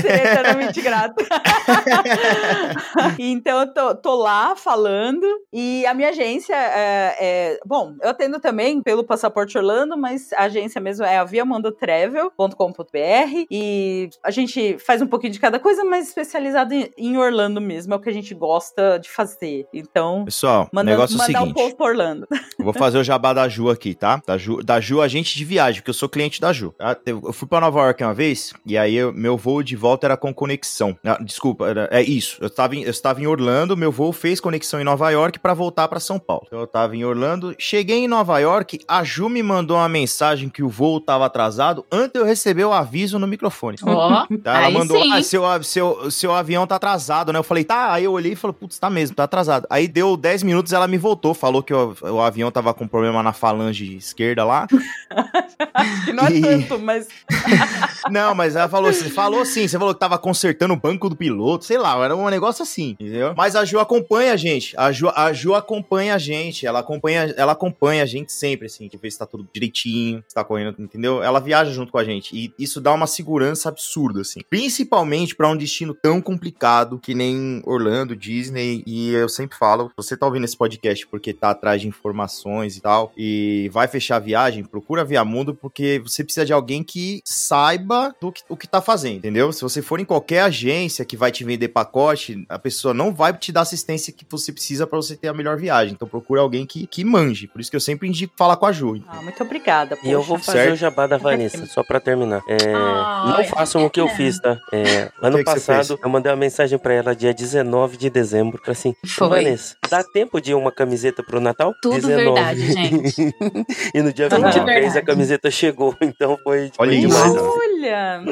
Seria eternamente grata. então, eu tô, tô lá falando. E a minha agência é, é- Bom, eu atendo também pelo Passaporte Orlando, mas a agência mesmo é a viamandotravel.com.br. E a gente faz um pouquinho de cada coisa, mas especializado em, em Orlando mesmo. É o que a gente gosta de fazer. Então. Pessoal, Manda, negócio é o mandar seguinte. povo pra Orlando. Vou fazer o jabá da Ju aqui, tá? Da Ju, da Ju, agente de viagem, porque eu sou cliente da Ju. tá? Eu fui pra Nova York uma vez, e aí eu- meu voo de volta era com conexão. Ah, desculpa, era- é isso. Eu estava, em, eu estava em Orlando, meu voo fez conexão em Nova York pra voltar pra São Paulo. Então eu tava em Orlando, cheguei em Nova York, a Ju me mandou uma mensagem que o voo tava atrasado antes eu receber o aviso no microfone. Ó, Tá, ela mandou, sim. ah, seu, seu, seu avião tá atrasado, né? Eu falei, tá. Aí eu olhei e falei, putz, tá mesmo, tá atrasado. Aí deu 10 minutos, ela me voltou, falou que o, o avião tava com problema na falange esquerda lá. Acho que não é E- tanto, mas. Não, mas ela falou, você falou sim, você falou que tava consertando o banco do piloto, sei lá, era um negócio assim, entendeu? Mas a Ju acompanha a gente, a Ju, a Ju acompanha a gente, ela acompanha, ela acompanha a gente sempre, assim, de ver se tá tudo direitinho, se tá correndo, entendeu? Ela viaja junto com a gente e isso dá uma segurança absurda, assim. Principalmente pra um destino tão complicado que nem Orlando, Disney, e eu sempre falo, você tá ouvindo esse podcast porque tá atrás de informações e tal, e vai fechar a viagem, procura Via Mundo porque você precisa de alguém que saiba do que, o que tá fazendo, entendeu? Se você for em qualquer agência que vai te vender pacote, a pessoa não vai te dar assistência que você precisa pra você ter a melhor viagem. Então procura alguém que, que manje. Por isso que eu sempre indico falar com a Ju. Ah, muito obrigada. E eu poxa. vou fazer Certo. o jabá da Vanessa, só pra terminar. É, Ai, não façam o que eu fiz, tá? É, ano que que passado, fez? eu mandei uma mensagem pra ela dia 19 de dezembro, pra assim, Foi. Vanessa, dá tempo de uma camiseta pro Natal? Tudo verdade, gente. e no dia Tudo 23 a camiseta chegou, então foi, foi Olha isso. demais. Olha!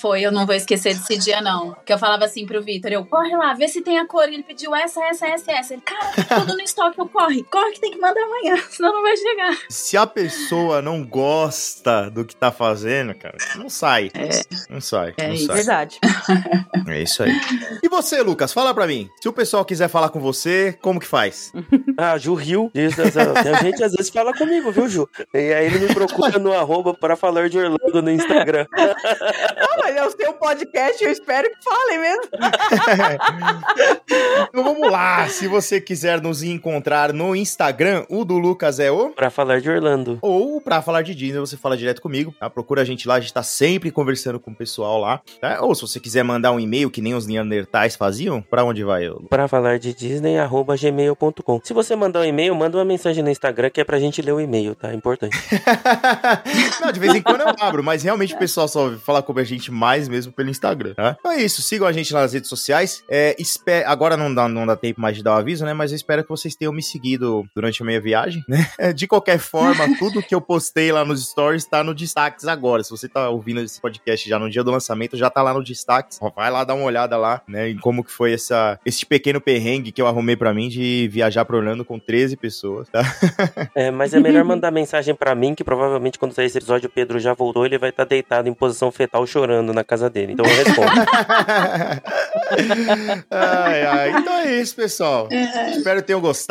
Foi, eu não vou esquecer desse dia, não. Que eu falava assim pro Vitor, eu, corre lá, vê se tem a cor. E ele pediu essa, essa, essa, essa. Ele, cara, tá tudo no estoque, eu corre. Corre que tem que mandar amanhã, senão não vai chegar. Se a pessoa não gosta do que tá fazendo, cara, não sai. Não sai. É não isso. sai. Verdade. É isso aí. E você, Lucas, fala pra mim. Se o pessoal quiser falar com você, como que faz? Ah, Ju riu. A gente às vezes fala comigo, viu, Ju? E aí ele me procura no arroba para falar de Orlando no Instagram. Ah, mas é o seu podcast, eu espero que falem mesmo. então vamos lá. Se você quiser nos encontrar no Instagram, o do Lucas é o. Pra falar de Orlando. Ou pra falar de Disney, você fala direto comigo, tá? Procura a gente lá, a gente tá sempre conversando com o pessoal lá, tá? Ou se você quiser mandar um e-mail, que nem os Neandertais faziam, pra onde vai? Lu? Pra falar de Disney, arroba gmail.com. Se você mandar um e-mail, manda uma mensagem no Instagram que é pra gente ler o e-mail, tá? Importante. Não, de vez em quando eu abro, mas realmente o pessoal só fala com a gente mais mesmo pelo Instagram, tá? Então é isso, sigam a gente nas redes sociais. É, espe- Agora não dá, não dá tempo mais de dar o aviso, né? Mas eu espero que vocês tenham me seguido durante a minha viagem, né? De qualquer forma, tudo que eu postei lá nos stories tá no destaques agora. Se você tá ouvindo esse podcast já no dia do lançamento, já tá lá no destaques. Vai lá dar uma olhada lá, né? Em como que foi essa, esse pequeno perrengue que eu arrumei pra mim de viajar pra Orlando com 13 pessoas, tá? É, mas é melhor mandar mensagem pra mim, que provavelmente quando sair esse episódio o Pedro já voltou, ele vai estar deitado em posição fetal chorando na casa dele. Então eu respondo. ai, ai. Então é isso, pessoal. Espero que tenham gostado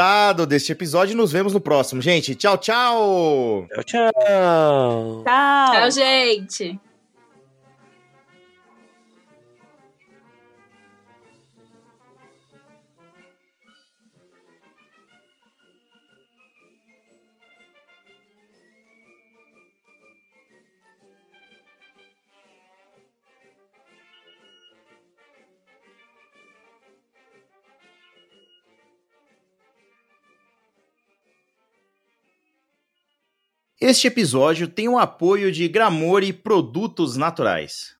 deste episódio e nos vemos no próximo. Gente, tchau, tchau! tchau, tchau. Tchau. Tchau, gente. Este episódio tem o apoio de Gramore Produtos Naturais.